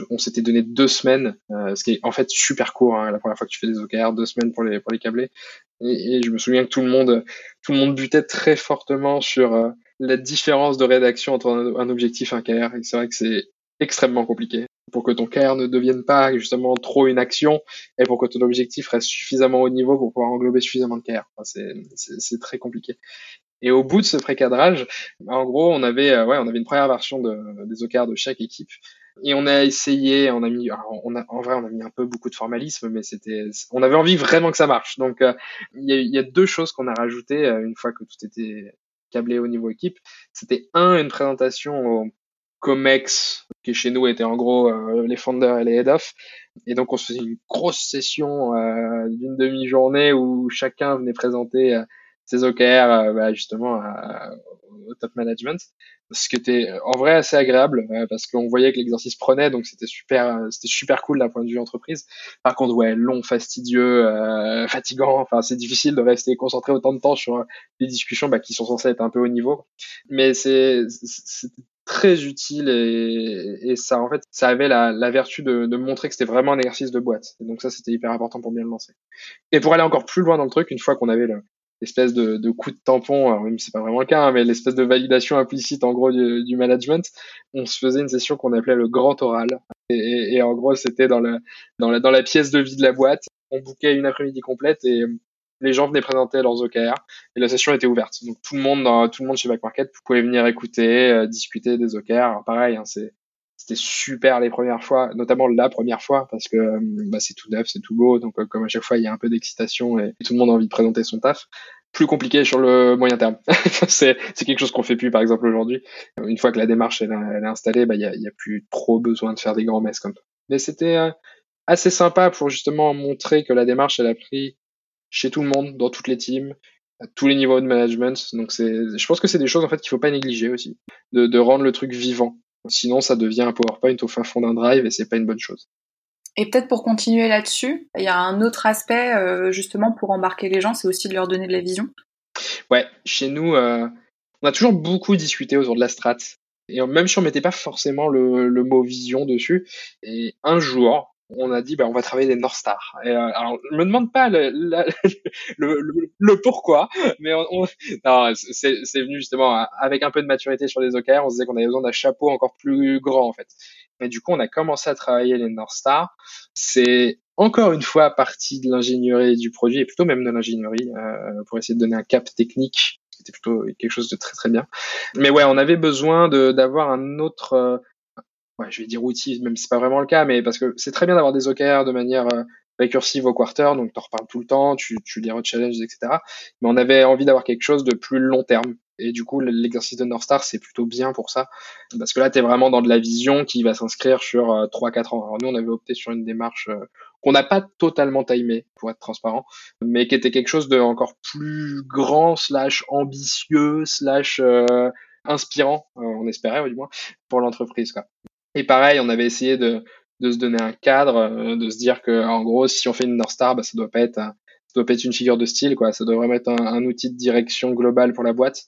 on s'était donné deux semaines, euh, ce qui est en fait super court. Hein, la première fois que tu fais des OKR, deux semaines pour les pour les câbler. Et, je me souviens que tout le monde tout le monde butait très fortement sur euh, la différence de rédaction entre un, un objectif et un KR. Et c'est vrai que c'est extrêmement compliqué pour que ton KR ne devienne pas justement trop une action et pour que ton objectif reste suffisamment haut niveau pour pouvoir englober suffisamment de KR. Enfin, c'est très compliqué. Et au bout de ce pré-cadrage, en gros, on avait, euh, ouais, on avait une première version de, des OKR de chaque équipe. Et on a essayé, on a mis, on a, en vrai, on a mis un peu beaucoup de formalisme, mais c'était, on avait envie vraiment que ça marche. Donc, euh, il y, a, y, a, deux choses qu'on a rajoutées euh, une fois que tout était câblé au niveau équipe. C'était un, une présentation au COMEX, qui chez nous était en gros euh, les founders et les head-off. Et donc, on se faisait une grosse session euh, d'une demi-journée où chacun venait présenter ses OKR euh, bah, justement au top management. Ce qui était en vrai assez agréable euh, parce qu'on voyait que l'exercice prenait donc c'était super c'était super cool d'un point de vue entreprise. Par contre ouais long fastidieux euh, fatigant enfin c'est difficile de rester concentré autant de temps sur des discussions bah, qui sont censées être un peu haut niveau. Mais c'est très utile et, et, ça en fait ça avait la, la vertu de, de, montrer que c'était vraiment un exercice de boîte donc ça c'était hyper important pour bien le lancer et pour aller encore plus loin dans le truc une fois qu'on avait le, l'espèce de, de, coup de tampon, alors même c'est pas vraiment le cas, hein, mais l'espèce de validation implicite en gros du, du, management, on se faisait une session qu'on appelait le grand oral. Et, et, et en gros, c'était dans la, dans, la, dans la pièce de vie de la boîte. On bouquait une après-midi complète et les gens venaient présenter leurs OKR et la session était ouverte. Donc tout le monde, dans, tout le monde chez Back Market pouvait venir écouter, euh, discuter des OKR. Pareil, hein, c'était super les premières fois, notamment la première fois parce que euh, bah, c'est tout neuf, c'est tout beau, donc euh, comme à chaque fois il y a un peu d'excitation et, tout le monde a envie de présenter son taf. Plus compliqué sur le moyen terme. c'est quelque chose qu'on fait plus par exemple aujourd'hui. Une fois que la démarche elle, est installée, bah il y a, y a, plus trop besoin de faire des grands messes comme ça. Mais c'était euh, assez sympa pour justement montrer que la démarche elle a pris chez tout le monde, dans toutes les teams, à tous les niveaux de management. Donc c'est, je pense que c'est des choses en fait qu'il faut pas négliger aussi, de, de rendre le truc vivant Sinon, ça devient un PowerPoint au fin fond d'un drive et c'est pas une bonne chose. Et peut-être pour continuer là-dessus, il y a un autre aspect euh, justement pour embarquer les gens, c'est aussi de leur donner de la vision. Ouais, chez nous, euh, on a toujours beaucoup discuté autour de la strat. Et même si on mettait pas forcément le, le mot vision dessus, et un jour, on a dit bah on va travailler des North Stars. Et, euh, alors me demande pas le, le, le, le pourquoi, mais on, on c'est, venu justement avec un peu de maturité sur les OKR, on se disait qu'on avait besoin d'un chapeau encore plus grand en fait. Et du coup on a commencé à travailler les North Stars. C'est encore une fois partie de l'ingénierie du produit et plutôt même de l'ingénierie euh, pour essayer de donner un cap technique c'était plutôt quelque chose de très très bien. Mais ouais, on avait besoin d'avoir un autre euh, ouais, je vais dire outil, même si c'est pas vraiment le cas, mais parce que c'est très bien d'avoir des OKR de manière euh, récursives au quarter, donc tu en reparles tout le temps, tu, tu les rechallenges, etc. Mais on avait envie d'avoir quelque chose de plus long terme. Et du coup, l'exercice de North Star, c'est plutôt bien pour ça. Parce que là, tu es vraiment dans de la vision qui va s'inscrire sur 3-4 ans. Alors nous, on avait opté sur une démarche qu'on n'a pas totalement timé, pour être transparent, mais qui était quelque chose de encore plus grand, slash ambitieux, slash inspirant, on espérait du moins, pour l'entreprise. Et pareil, on avait essayé de, de se donner un cadre, euh, de se dire que en gros, si on fait une North Star, bah, ça doit pas être, ça doit pas être une figure de style, quoi. Ça doit vraiment être un, un, outil de direction globale pour la boîte.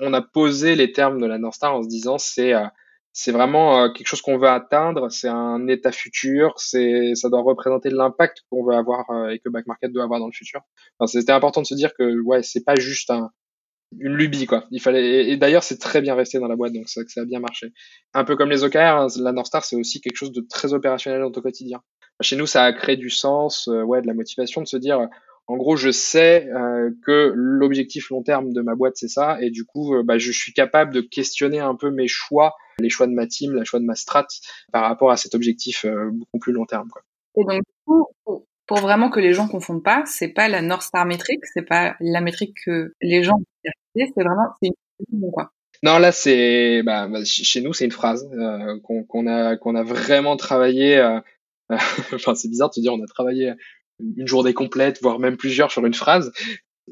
On a posé les termes de la North Star en se disant c'est euh, c'est vraiment euh, quelque chose qu'on veut atteindre, c'est un état futur, c'est ça doit représenter l'impact qu'on veut avoir et que Back Market doit avoir dans le futur. C'était important de se dire que ouais, c'est pas juste un, une lubie quoi. Il fallait et, d'ailleurs c'est très bien resté dans la boîte donc ça, ça a bien marché. Un peu comme les OKR, hein, la North Star c'est aussi quelque chose de très opérationnel dans ton quotidien. Chez nous ça a créé du sens, euh, ouais de la motivation de se dire en gros je sais euh, que l'objectif long terme de ma boîte c'est ça et du coup euh, bah, je suis capable de questionner un peu mes choix, les choix de ma team, les choix de ma strat par rapport à cet objectif beaucoup plus long terme quoi. Et donc pour vraiment que les gens confondent pas, c'est pas la North Star métrique, c'est pas la métrique que les gens c'est vraiment une. Non, là c'est bah, bah chez nous c'est une phrase euh, qu'on a qu'on a vraiment travaillé. Euh, enfin c'est bizarre de se dire on a travaillé une journée complète, voire même plusieurs sur une phrase.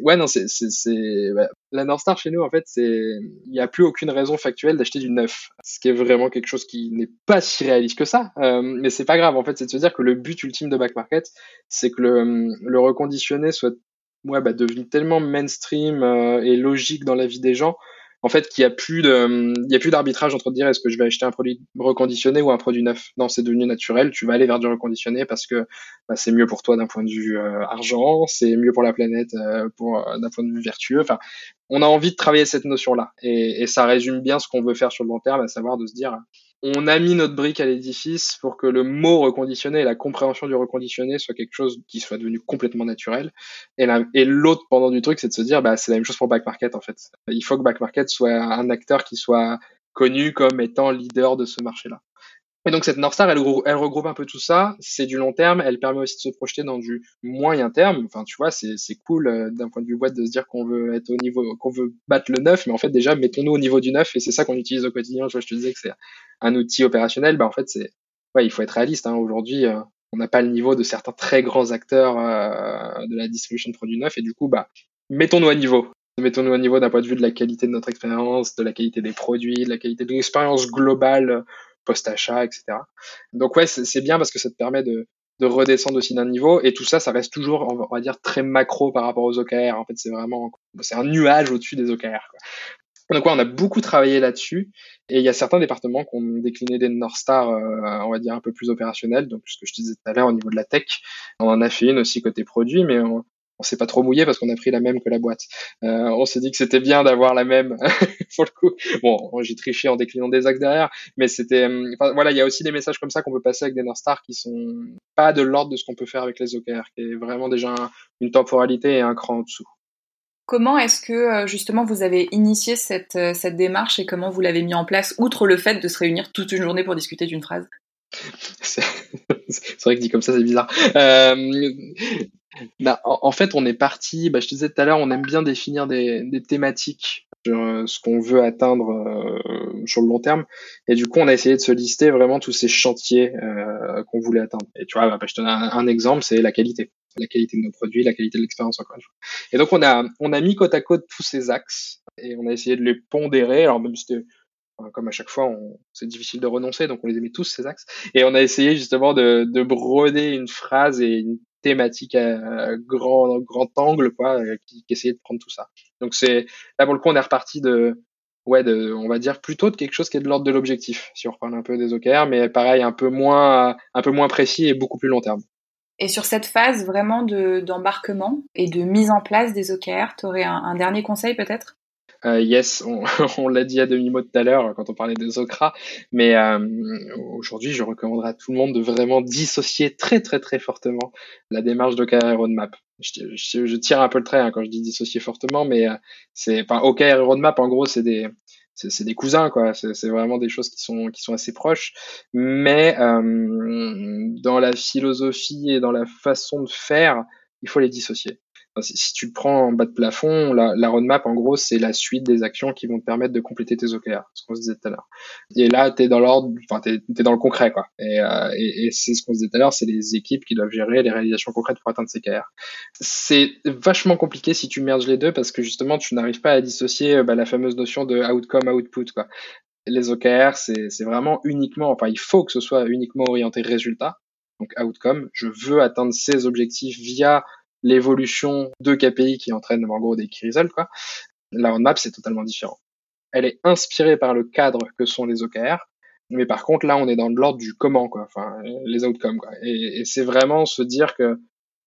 Ouais, non, c'est, c'est, bah, la North Star chez nous, en fait, c'est, il n'y a plus aucune raison factuelle d'acheter du neuf. Ce qui est vraiment quelque chose qui n'est pas si réaliste que ça. Euh, mais c'est pas grave, en fait, c'est de se dire que le but ultime de back market, c'est que le, le reconditionné soit, ouais, bah, devenu tellement mainstream euh, et logique dans la vie des gens en fait qu'il y a plus de il y a plus d'arbitrage entre dire est-ce que je vais acheter un produit reconditionné ou un produit neuf? Non c'est devenu naturel. Tu vas aller vers du reconditionné parce que bah, c'est mieux pour toi d'un point de vue euh, argent c'est mieux pour la planète euh, pour euh, d'un point de vue vertueux. Enfin on a envie de travailler cette notion là et, et ça résume bien ce qu'on veut faire sur le long terme à savoir de se dire on a mis notre brique à l'édifice pour que le mot reconditionné et la compréhension du reconditionné soit quelque chose qui soit devenu complètement naturel. Et, l'autre pendant du truc, c'est de se dire, bah, c'est la même chose pour Back Market, en fait. Il faut que Back Market soit un acteur qui soit connu comme étant leader de ce marché-là. Et donc cette North Star, elle, regroupe un peu tout ça. C'est du long terme. Elle permet aussi de se projeter dans du moyen terme. Enfin, tu vois, c'est cool euh, d'un point de vue boîte de se dire qu'on veut être au niveau, qu'on veut battre le neuf, mais en fait déjà mettons-nous au niveau du neuf et c'est ça qu'on utilise au quotidien. Tu vois, je te disais que c'est un outil opérationnel. Bah en fait c'est, ouais, il faut être réaliste. Hein. Aujourd'hui, euh, on n'a pas le niveau de certains très grands acteurs euh, de la distribution de produits neufs et du coup, bah mettons-nous à niveau mettons-nous au niveau d'un point de vue de la qualité de notre expérience, de la qualité des produits, de la qualité de l'expérience globale post-achat, etc. Donc ouais, c'est bien parce que ça te permet de, de redescendre aussi d'un niveau et tout ça, ça reste toujours, on va dire, très macro par rapport aux OKR. En fait, c'est vraiment, c'est un nuage au-dessus des OKR. Quoi. Donc ouais, on a beaucoup travaillé là-dessus et il y a certains départements qui ont décliné des North Star, euh, on va dire un peu plus opérationnels. Donc ce que je disais tout à l'heure au niveau de la tech, on en a fait une aussi côté produit, mais on, on s'est pas trop mouillé parce qu'on a pris la même que la boîte. Euh, on s'est dit que c'était bien d'avoir la même pour le coup. Bon, j'ai triché en déclinant des axes derrière, mais c'était euh, voilà, il y a aussi des messages comme ça qu'on peut passer avec des North Stars qui sont pas de l'ordre de ce qu'on peut faire avec les OKR, qui est vraiment déjà une temporalité et un cran en dessous. Comment est-ce que euh, justement vous avez initié cette, cette démarche et comment vous l'avez mis en place, outre le fait de se réunir toute une journée pour discuter d'une phrase? c'est vrai que dit comme ça, c'est bizarre. Euh, bah, en, fait, on est parti, bah, je te disais tout à l'heure, on aime bien définir des, thématiques sur euh, ce qu'on veut atteindre euh, sur le long terme. Et du coup, on a essayé de se lister vraiment tous ces chantiers qu'on voulait atteindre. Et tu vois, bah, je te donne un, exemple, c'est la qualité. La qualité de nos produits, la qualité de l'expérience, encore une fois. Et donc, on a, on a mis côte à côte tous ces axes et on a essayé de les pondérer. Alors, même si comme à chaque fois, c'est difficile de renoncer, donc on les aimait tous ces axes. Et on a essayé justement de, de broder une phrase et une thématique à grand grand angle, quoi, euh, qui, qui essayait de prendre tout ça. Donc c'est là pour le coup, on est reparti de ouais, de, on va dire plutôt de quelque chose qui est de l'ordre de l'objectif, si on reparle un peu des OKR, mais pareil, un peu moins un peu moins précis et beaucoup plus long terme. Et sur cette phase vraiment de d'embarquement et de mise en place des OKR, tu aurais un dernier conseil peut-être? Euh, yes, on, l'a dit à demi-mot tout à l'heure quand on parlait des Okra, mais euh, aujourd'hui, je recommanderais à tout le monde de vraiment dissocier très très très fortement la démarche d'OKR Roadmap. Je, tire un peu le trait hein, quand je dis dissocier fortement, mais euh, c'est, enfin, OKR Roadmap, en gros, c'est des, c'est des cousins quoi. C'est vraiment des choses qui sont qui sont assez proches, mais euh, dans la philosophie et dans la façon de faire, il faut les dissocier si, tu le prends en bas de plafond, la, roadmap, en gros, c'est la suite des actions qui vont te permettre de compléter tes OKR, ce qu'on se disait tout à l'heure. Et là, tu es dans l'ordre, enfin, tu dans le concret, quoi. Et, euh, et, c'est ce qu'on se disait tout à l'heure, c'est les équipes qui doivent gérer les réalisations concrètes pour atteindre ces OKR. C'est vachement compliqué si tu merges les deux parce que justement, tu n'arrives pas à dissocier bah, la fameuse notion de outcome, output, quoi. Les OKR, c'est vraiment uniquement, enfin, il faut que ce soit uniquement orienté résultat. Donc outcome, je veux atteindre ces objectifs via l'évolution de KPI qui entraîne en gros des key results, quoi. La roadmap, c'est totalement différent. Elle est inspirée par le cadre que sont les OKR, mais par contre, là, on est dans l'ordre du comment, quoi. Enfin, les outcomes, quoi. Et, et c'est vraiment se dire que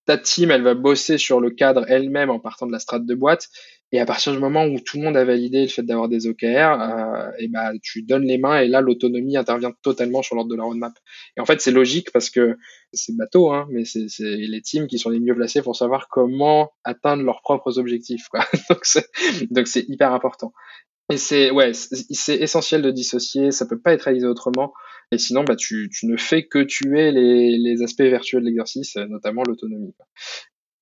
ta team, elle va bosser sur le cadre elle-même en partant de la strate de boîte. Et à partir du moment où tout le monde a validé le fait d'avoir des OKR, euh, et ben tu donnes les mains et là l'autonomie intervient totalement sur l'ordre de la roadmap. Et en fait c'est logique parce que c'est bateau, hein, mais c'est les teams qui sont les mieux placés pour savoir comment atteindre leurs propres objectifs. Quoi. donc c'est hyper important. Et c'est ouais, c'est essentiel de dissocier, ça peut pas être réalisé autrement. Et sinon, bah, tu, tu ne fais que tuer les, les aspects vertueux de l'exercice, notamment l'autonomie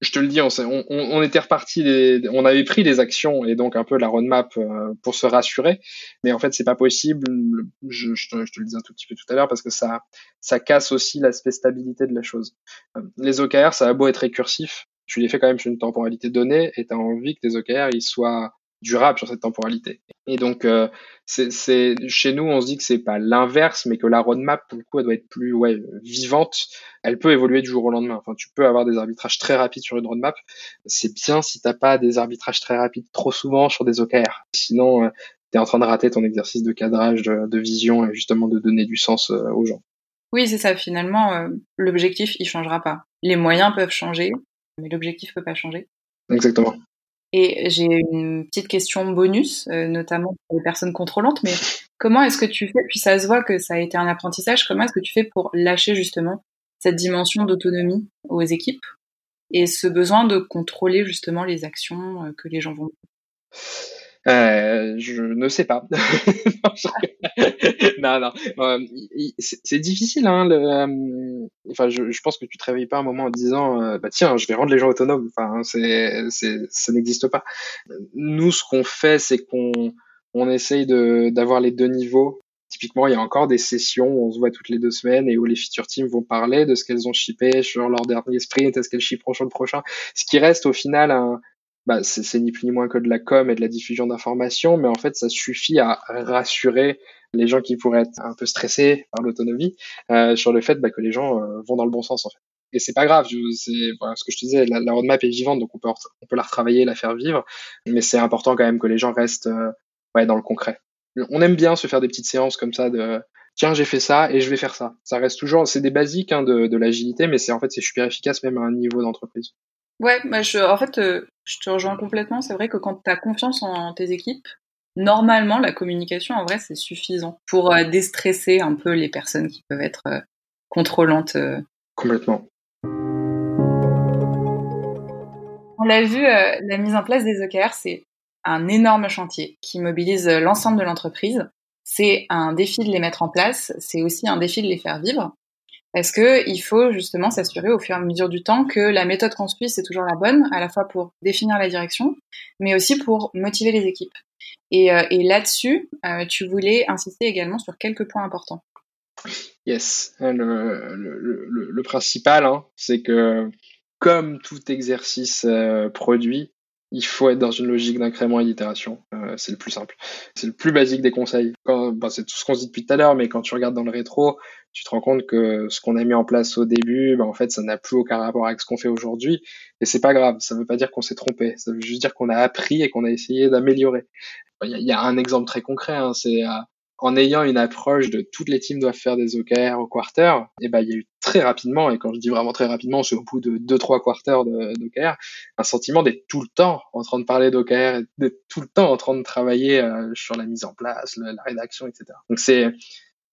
je te le dis, on, on, on était reparti, on avait pris des actions et donc un peu la roadmap euh, pour se rassurer, mais en fait c'est pas possible. Je, je, te, le dis un tout petit peu tout à l'heure parce que ça, ça casse aussi l'aspect stabilité de la chose. Euh, les OKR, ça a beau être récursif, tu les fais quand même sur une temporalité donnée et tu as envie que tes OKR ils soient durable sur cette temporalité. Et donc, euh, c'est, chez nous, on se dit que c'est pas l'inverse, mais que la roadmap, pour le coup, elle doit être plus ouais, vivante. Elle peut évoluer du jour au lendemain. Enfin, tu peux avoir des arbitrages très rapides sur une roadmap. C'est bien si t'as pas des arbitrages très rapides trop souvent sur des OKR. Sinon, euh, tu es en train de rater ton exercice de cadrage, de, vision et justement de donner du sens euh, aux gens. Oui, c'est ça. Finalement, euh, l'objectif, il changera pas. Les moyens peuvent changer, mais l'objectif peut pas changer. Exactement. Et j'ai une petite question bonus, euh, notamment pour les personnes contrôlantes, mais comment est-ce que tu fais, puis ça se voit que ça a été un apprentissage, comment est-ce que tu fais pour lâcher justement cette dimension d'autonomie aux équipes et ce besoin de contrôler justement les actions euh, que les gens vont euh, je ne sais pas. non, non. Euh, c'est difficile. Hein, euh, enfin, je, pense que tu te réveilles pas un moment en disant, bah tiens, je vais rendre les gens autonomes. Enfin, c'est, c'est, ça n'existe pas. Nous, ce qu'on fait, c'est qu'on on essaye de d'avoir les deux niveaux. Typiquement, il y a encore des sessions où on se voit toutes les deux semaines et où les feature teams vont parler de ce qu'elles ont shippé sur leur dernier sprint, est-ce qu'elles shipperont sur le prochain. Ce qui reste au final un, bah, c'est ni plus ni moins que de la com et de la diffusion d'informations, mais en fait, ça suffit à rassurer les gens qui pourraient être un peu stressés par l'autonomie euh, sur le fait bah, que les gens euh, vont dans le bon sens en fait. Et c'est pas grave, c'est voilà, ce que je te disais, la, la, roadmap est vivante, donc on peut, on peut la retravailler, la faire vivre, mais c'est important quand même que les gens restent euh, ouais, dans le concret. On aime bien se faire des petites séances comme ça de tiens j'ai fait ça et je vais faire ça. Ça reste toujours, c'est des basiques hein, de, de l'agilité, mais c'est en fait c'est super efficace même à un niveau d'entreprise. Ouais, bah je, en fait, euh, je te rejoins complètement. C'est vrai que quand tu as confiance en tes équipes, normalement, la communication, en vrai, c'est suffisant pour euh, déstresser un peu les personnes qui peuvent être euh, contrôlantes. Complètement. On l'a vu, la mise en place des OKR, c'est un énorme chantier qui mobilise l'ensemble de l'entreprise. C'est un défi de les mettre en place, c'est aussi un défi de les faire vivre. Parce que il faut justement s'assurer au fur et à mesure du temps que la méthode qu'on c'est toujours la bonne, à la fois pour définir la direction, mais aussi pour motiver les équipes. Et, euh, là-dessus, euh, tu voulais insister également sur quelques points importants. Yes, le, le, principal, hein, c'est que comme tout exercice euh, produit, il faut être dans une logique d'incrément et d'itération. Euh, c'est le plus simple. C'est le plus basique des conseils. Bah, c'est tout ce qu'on se dit depuis tout à l'heure, mais quand tu regardes dans le rétro, tu te rends compte que ce qu'on a mis en place au début, bah, en fait, ça n'a plus aucun rapport avec ce qu'on fait aujourd'hui. Et c'est pas grave. Ça veut pas dire qu'on s'est trompé. Ça veut juste dire qu'on a appris et qu'on a essayé d'améliorer. Il y, a un exemple très concret. Hein, c'est euh, en ayant une approche de toutes les teams doivent faire des OKR au quarter, et eh ben il y a eu très rapidement, et quand je dis vraiment très rapidement, c'est au bout de deux trois quarters d'OKR, un sentiment d'être tout le temps en train de parler d'OKR, d'être tout le temps en train de travailler euh, sur la mise en place, la, rédaction, etc. Donc c'est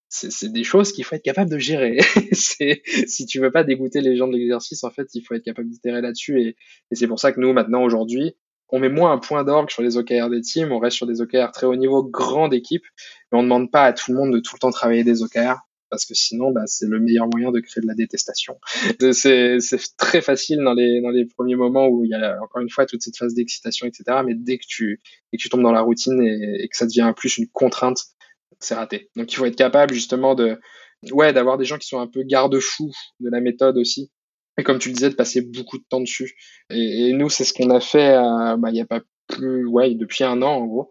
c'est des choses qu'il faut être capable de gérer. si tu veux pas dégoûter les gens de l'exercice, en fait, il faut être capable d'itérer là-dessus. Et, et c'est pour ça que nous, maintenant, aujourd'hui, on met moins un point d'orgue sur les OKR des teams, on reste sur des OKR très haut niveau, grande équipe, mais on ne demande pas à tout le monde de tout le temps travailler des OKR parce que sinon, bah, c'est le meilleur moyen de créer de la détestation. C'est très facile dans les, dans les premiers moments où il y a encore une fois toute cette phase d'excitation, etc. Mais dès que tu, que tu tombes dans la routine et, que ça devient plus une contrainte, c'est raté. Donc il faut être capable justement de, ouais, d'avoir des gens qui sont un peu garde-fous de la méthode aussi. Et comme tu le disais, de passer beaucoup de temps dessus. Et, nous, c'est ce qu'on a fait, euh, bah, il n'y a pas plus, ouais, depuis un an en gros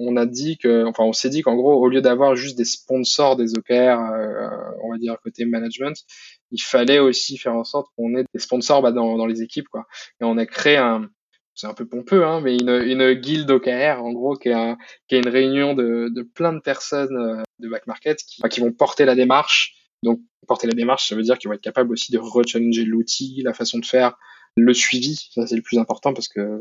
on a dit que, enfin, on s'est dit qu'en gros, au lieu d'avoir juste des sponsors des OKR, euh, on va dire côté management, il fallait aussi faire en sorte qu'on ait des sponsors bah, dans, les équipes, quoi. Et on a créé un, c'est un peu pompeux, hein, mais une, une guilde OKR, en gros, qui est, qui est une réunion de, de plein de personnes euh, de back market qui, qui vont porter la démarche. Donc, porter la démarche, ça veut dire qu'ils vont être capables aussi de rechallenger l'outil, la façon de faire, le suivi, ça c'est le plus important parce que,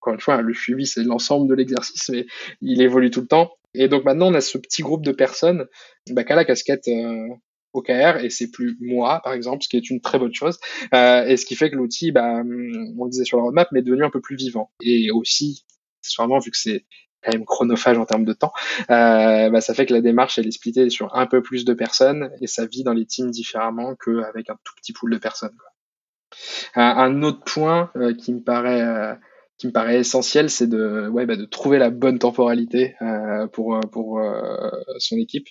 encore une fois, le suivi c'est l'ensemble de l'exercice, mais il évolue tout le temps. Et donc maintenant on a ce petit groupe de personnes bah, qui a la casquette euh, OKR et c'est plus moi par exemple, ce qui est une très bonne chose. Euh, et ce qui fait que l'outil, bah, on le disait sur la roadmap, est devenu un peu plus vivant. Et aussi, sûrement vu que c'est quand même chronophage en termes de temps, euh, bah, ça fait que la démarche elle est splittée sur un peu plus de personnes et ça vit dans les teams différemment qu'avec un tout petit pool de personnes. Un, autre point euh, qui me paraît euh, qui me paraît essentiel, c'est de ouais bah, de trouver la bonne temporalité pour pour son équipe.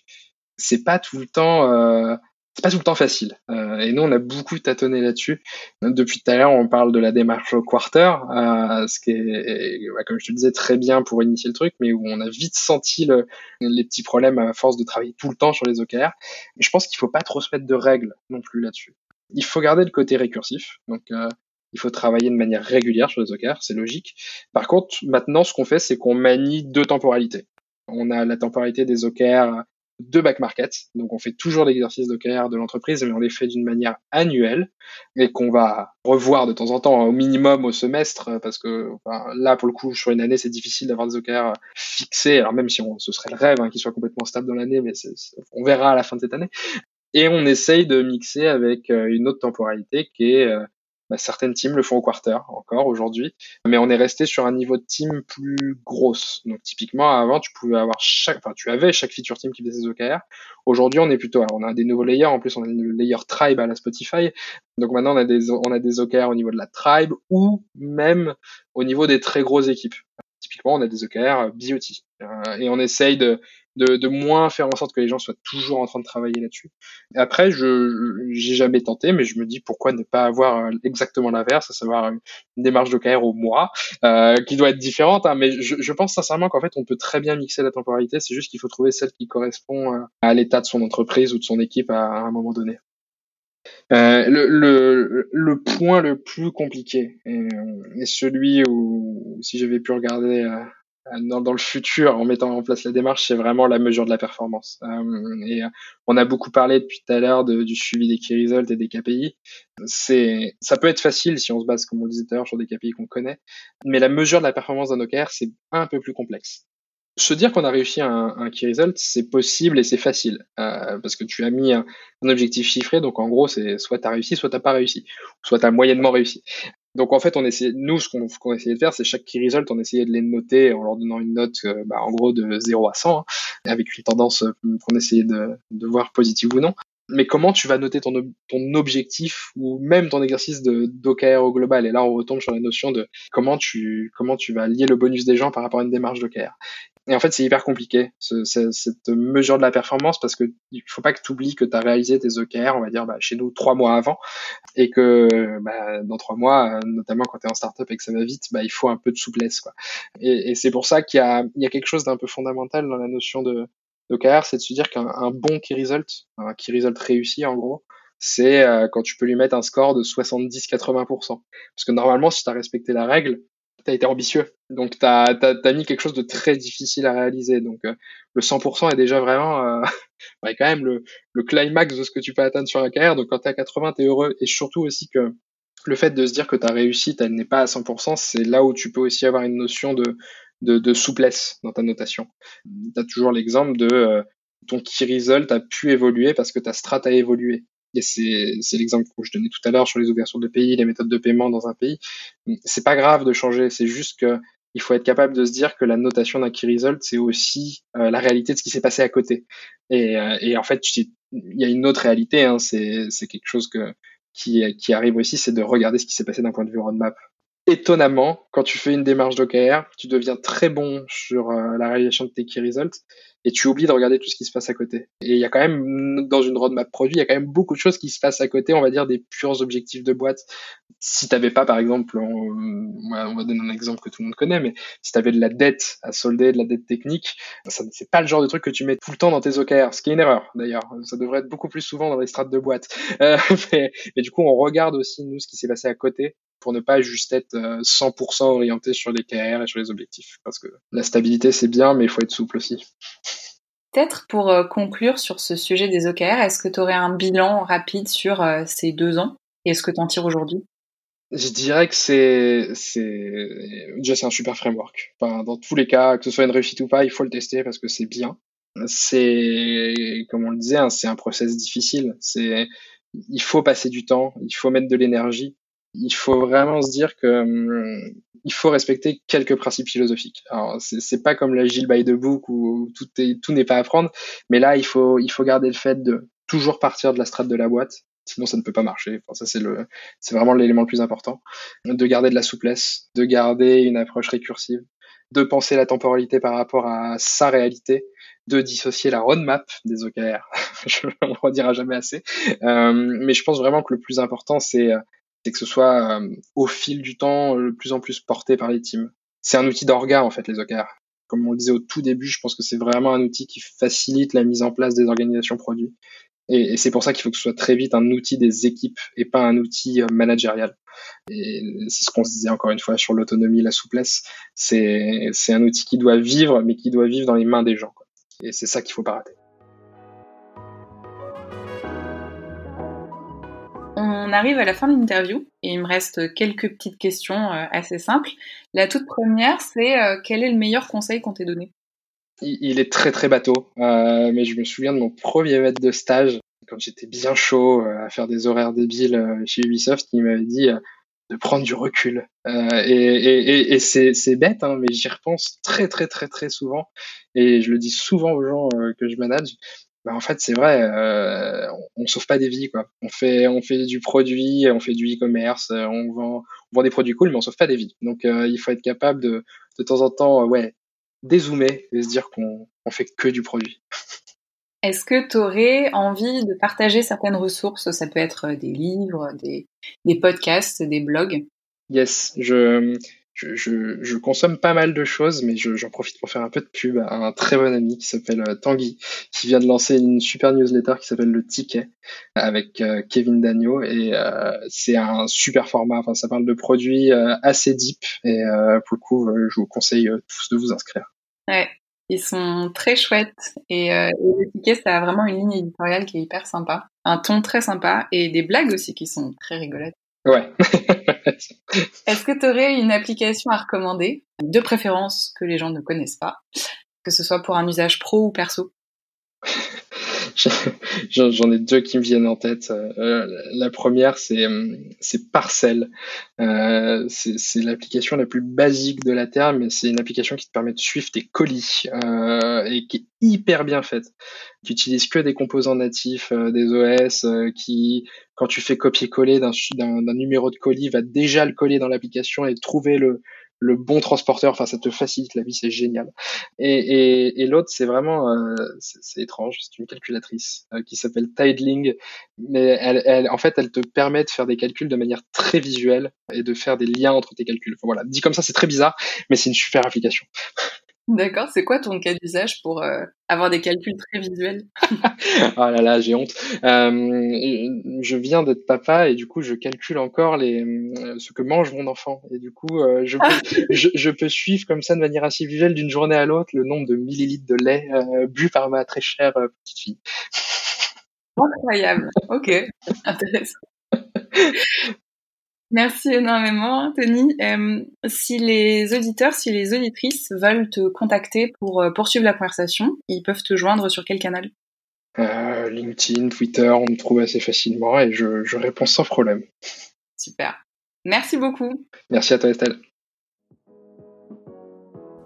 C'est pas tout le temps c'est pas tout le temps facile. Euh, et nous, on a beaucoup tâtonné là-dessus. Depuis tout à l'heure, on parle de la démarche au quarter, euh, ce qui est, bah, comme je te disais, très bien pour initier le truc, mais où on a vite senti le, les petits problèmes à force de travailler tout le temps sur les OKR. je pense qu'il faut pas trop se mettre de règles non plus là-dessus il faut garder le côté récursif. Donc, euh, il faut travailler de manière régulière sur les OKR, c'est logique. Par contre, maintenant, ce qu'on fait, c'est qu'on manie deux temporalités. On a la temporalité des OKR de back market. Donc, on fait toujours l'exercice d'OKR de l'entreprise, mais on les fait d'une manière annuelle et qu'on va revoir de temps en temps, au minimum au semestre, parce que là, pour le coup, sur une année, c'est difficile d'avoir des OKR fixés. Alors, même si on, ce serait le rêve hein, qu'ils soient complètement stables dans l'année, mais on verra à la fin de cette année et on essaye de mixer avec euh, une autre temporalité qui est euh, bah, certaines teams le font au quarter encore aujourd'hui, mais on est resté sur un niveau de team plus grosse. Donc typiquement avant tu pouvais avoir chaque, enfin tu avais chaque feature team qui faisait ses OKR. Aujourd'hui on est plutôt, alors on a des nouveaux layers, en plus on a le layer tribe à la Spotify. Donc maintenant on a des on a des OKR au niveau de la tribe ou même au niveau des très grosses équipes. Typiquement on a des OKR BOT euh, et on essaye de de, de, moins faire en sorte que les gens soient toujours en train de travailler là-dessus. Après, je j'ai jamais tenté, mais je me dis pourquoi ne pas avoir euh, exactement l'inverse, à savoir une, démarche d'OKR au mois, euh, qui doit être différente. Hein, mais je, je, pense sincèrement qu'en fait, on peut très bien mixer la temporalité. C'est juste qu'il faut trouver celle qui correspond euh, à l'état de son entreprise ou de son équipe à, un moment donné. Euh, le, le, le, point le plus compliqué est, celui où, si j'avais pu regarder euh, dans, dans, le futur, en mettant en place la démarche, c'est vraiment la mesure de la performance. Euh, et euh, on a beaucoup parlé depuis tout à l'heure du suivi des key results et des KPI. C'est, ça peut être facile si on se base, comme on le disait tout à l'heure, sur des KPI qu'on connaît, mais la mesure de la performance d'un OKR, c'est un peu plus complexe. Se dire qu'on a réussi un, un key result, c'est possible et c'est facile, euh, parce que tu as mis un, un objectif chiffré, donc en gros, c'est soit tu as réussi, soit tu pas réussi, soit tu as moyennement réussi. Donc en fait, on essaie, nous, ce qu'on essayait de faire, c'est chaque key result, on essayait de les noter en leur donnant une note, euh, bah, en gros, de 0 à 100, hein, avec une tendance euh, qu'on essayait de, voir positive ou non. Mais comment tu vas noter ton, ton objectif ou même ton exercice d'OKR au global? Et là, on retombe sur la notion de comment tu comment tu vas lier le bonus des gens par rapport à une démarche d'OKR. Et en fait, c'est hyper compliqué, ce, cette mesure de la performance, parce que il faut pas que tu oublies que tu as réalisé tes OKR, on va dire, bah, chez nous, trois mois avant, et que bah, dans trois mois, notamment quand tu es en startup et que ça va vite, bah, il faut un peu de souplesse. Quoi. Et, et c'est pour ça qu'il y a, y a quelque chose d'un peu fondamental dans la notion de d'OKR, c'est de se dire qu'un bon key result, un key result réussi en gros, c'est euh, quand tu peux lui mettre un score de 70-80%. Parce que normalement, si tu as respecté la règle, tu as été ambitieux. Donc, tu as, as, mis quelque chose de très difficile à réaliser. Donc, euh, le 100% est déjà vraiment euh, quand même le, le, climax de ce que tu peux atteindre sur la carrière. Donc, quand tu es à 80, tu es heureux. Et surtout aussi que le fait de se dire que ta réussite, elle n'est pas à 100%, c'est là où tu peux aussi avoir une notion de, de, de souplesse dans ta notation. Tu as toujours l'exemple de euh, ton key result a pu évoluer parce que ta strat a évolué. Et c'est l'exemple que je donnais tout à l'heure sur les ouvertures de pays, les méthodes de paiement dans un pays. C'est pas grave de changer, c'est juste que il faut être capable de se dire que la notation d'un key result, c'est aussi euh, la réalité de ce qui s'est passé à côté. Et, euh, en fait, il y a une autre réalité, hein, c'est quelque chose qui arrive aussi, c'est de regarder ce qui s'est passé d'un point de vue roadmap étonnamment, quand tu fais une démarche d'OKR, tu deviens très bon sur euh, la réalisation de tes key results et tu oublies de regarder tout ce qui se passe à côté. Et il y a quand même, dans une roadmap produit, il y a quand même beaucoup de choses qui se passent à côté, on va dire, des purs objectifs de boîte. Si tu n'avais pas, par exemple, on, va donner un exemple que tout le monde connaît, mais si tu avais de la dette à solder, de la dette technique, ça c'est pas le genre de truc que tu mets tout le temps dans tes OKR, ce qui est une erreur d'ailleurs. Ça devrait être beaucoup plus souvent dans les strates de boîte. Euh, mais, du coup, on regarde aussi, nous, ce qui s'est passé à côté pour ne pas juste être 100% euh, orienté sur les KR et sur les objectifs. Parce que la stabilité, c'est bien, mais il faut être souple aussi. Peut-être pour euh, conclure sur ce sujet des OKR, est-ce que tu aurais un bilan rapide sur euh, ces deux ans et est-ce que tu en tires aujourd'hui? Je dirais que c'est, c'est, déjà c'est un super framework. Enfin, dans tous les cas, que ce soit une réussite ou pas, il faut le tester parce que c'est bien. C'est, comme on le disait, hein, c'est un process difficile. C'est, il faut passer du temps, il faut mettre de l'énergie il faut vraiment se dire que hum, il faut respecter quelques principes philosophiques. Alors c'est pas comme la Gilles by the book où tout est tout n'est pas à prendre, mais là il faut il faut garder le fait de toujours partir de la strate de la boîte, sinon ça ne peut pas marcher. Ça c'est le c'est vraiment l'élément le plus important. De garder de la souplesse, de garder une approche récursive, de penser la temporalité par rapport à sa réalité, de dissocier la roadmap des OKR. je ne le redirai jamais assez. Euh, mais je pense vraiment que le plus important c'est c'est que ce soit euh, au fil du temps euh, de plus en plus porté par les teams. C'est un outil d'orga en fait les OKR. Comme on le disait au tout début, je pense que c'est vraiment un outil qui facilite la mise en place des organisations produits. Et, c'est pour ça qu'il faut que ce soit très vite un outil des équipes et pas un outil euh, managérial. Et c'est ce qu'on se disait encore une fois sur l'autonomie, la souplesse. C'est un outil qui doit vivre, mais qui doit vivre dans les mains des gens. Et c'est ça qu'il faut pas rater. On arrive à la fin de l'interview et il me reste quelques petites questions euh, assez simples. La toute première, c'est euh, quel est le meilleur conseil qu'on t'ait donné? Il, est très très bateau, euh, mais je me souviens de mon premier maître de stage quand j'étais bien chaud à faire des horaires débiles chez Ubisoft, qui m'avait dit de prendre du recul. et, c'est bête, hein, mais j'y repense très très très très souvent et je le dis souvent aux gens que je manage bah en fait c'est vrai euh, on, sauve pas des vies quoi. On fait on fait du produit on fait du e-commerce euh, on vend on vend des produits cool mais on sauve pas des vies. Donc euh, il faut être capable de de temps en temps ouais dézoomer et se dire qu'on on fait que du produit. Est-ce que tu aurais envie de partager certaines ressources? Ça peut être des livres, des, des podcasts, des blogs. Yes, je, je, consomme pas mal de choses, mais j'en profite pour faire un peu de pub à un très bon ami qui s'appelle euh, Tanguy, qui vient de lancer une super newsletter qui s'appelle Le Ticket avec euh, Kevin Dagno et euh, c'est un super format. Enfin, ça parle de produits assez deep et pour le coup, je vous conseille tous de vous inscrire. Ouais, ils sont très chouettes et, et Le Ticket, ça a vraiment une ligne éditoriale qui est hyper sympa, un ton très sympa et des blagues aussi qui sont très rigolotes. Ouais. Est-ce que tu aurais une application à recommander, de préférence que les gens ne connaissent pas, que ce soit pour un usage pro ou perso? J'en ai deux qui me viennent en tête. Euh, la première, c'est c'est Parcel. Euh, c'est l'application la plus basique de la Terre, mais c'est une application qui te permet de suivre tes colis euh, et qui est hyper bien faite, qui utilise que des composants natifs des OS, qui quand tu fais copier-coller d'un numéro de colis, va déjà le coller dans l'application et trouver le le bon transporteur. Enfin, ça te facilite la vie, c'est génial. Et, et, et l'autre, c'est vraiment, euh, c'est étrange, c'est une calculatrice euh, qui s'appelle Tideling, mais elle, elle, en fait, elle te permet de faire des calculs de manière très visuelle et de faire des liens entre tes calculs. Enfin, voilà, dit comme ça, c'est très bizarre, mais c'est une super application. D'accord, c'est quoi ton cas d'usage pour euh, avoir des calculs très visuels? Oh là là, j'ai honte. Euh, je viens d'être papa et du coup, je calcule encore les, euh, ce que mange mon enfant. Et du coup, je, peux, je, peux suivre comme ça de manière assez visuelle d'une journée à l'autre le nombre de millilitres de lait bu par ma très chère petite fille. Incroyable. Ok, intéressant. Merci énormément, Tony. Euh, si les auditeurs, si les auditrices veulent te contacter pour euh, poursuivre la conversation, ils peuvent te joindre sur quel canal? LinkedIn, Twitter, on me trouve assez facilement et je, je réponds sans problème. Super. Merci beaucoup. Merci à toi Estelle.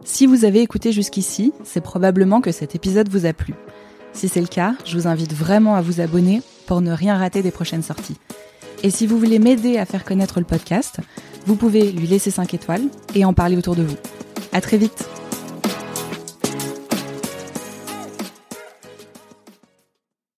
Si vous avez écouté jusqu'ici, c'est probablement que cet épisode vous a plu. Si c'est le cas, je vous invite vraiment à vous abonner pour ne rien rater des prochaines sorties. Et si vous voulez m'aider à faire connaître le podcast, vous pouvez lui laisser 5 étoiles et en parler autour de vous. À très vite!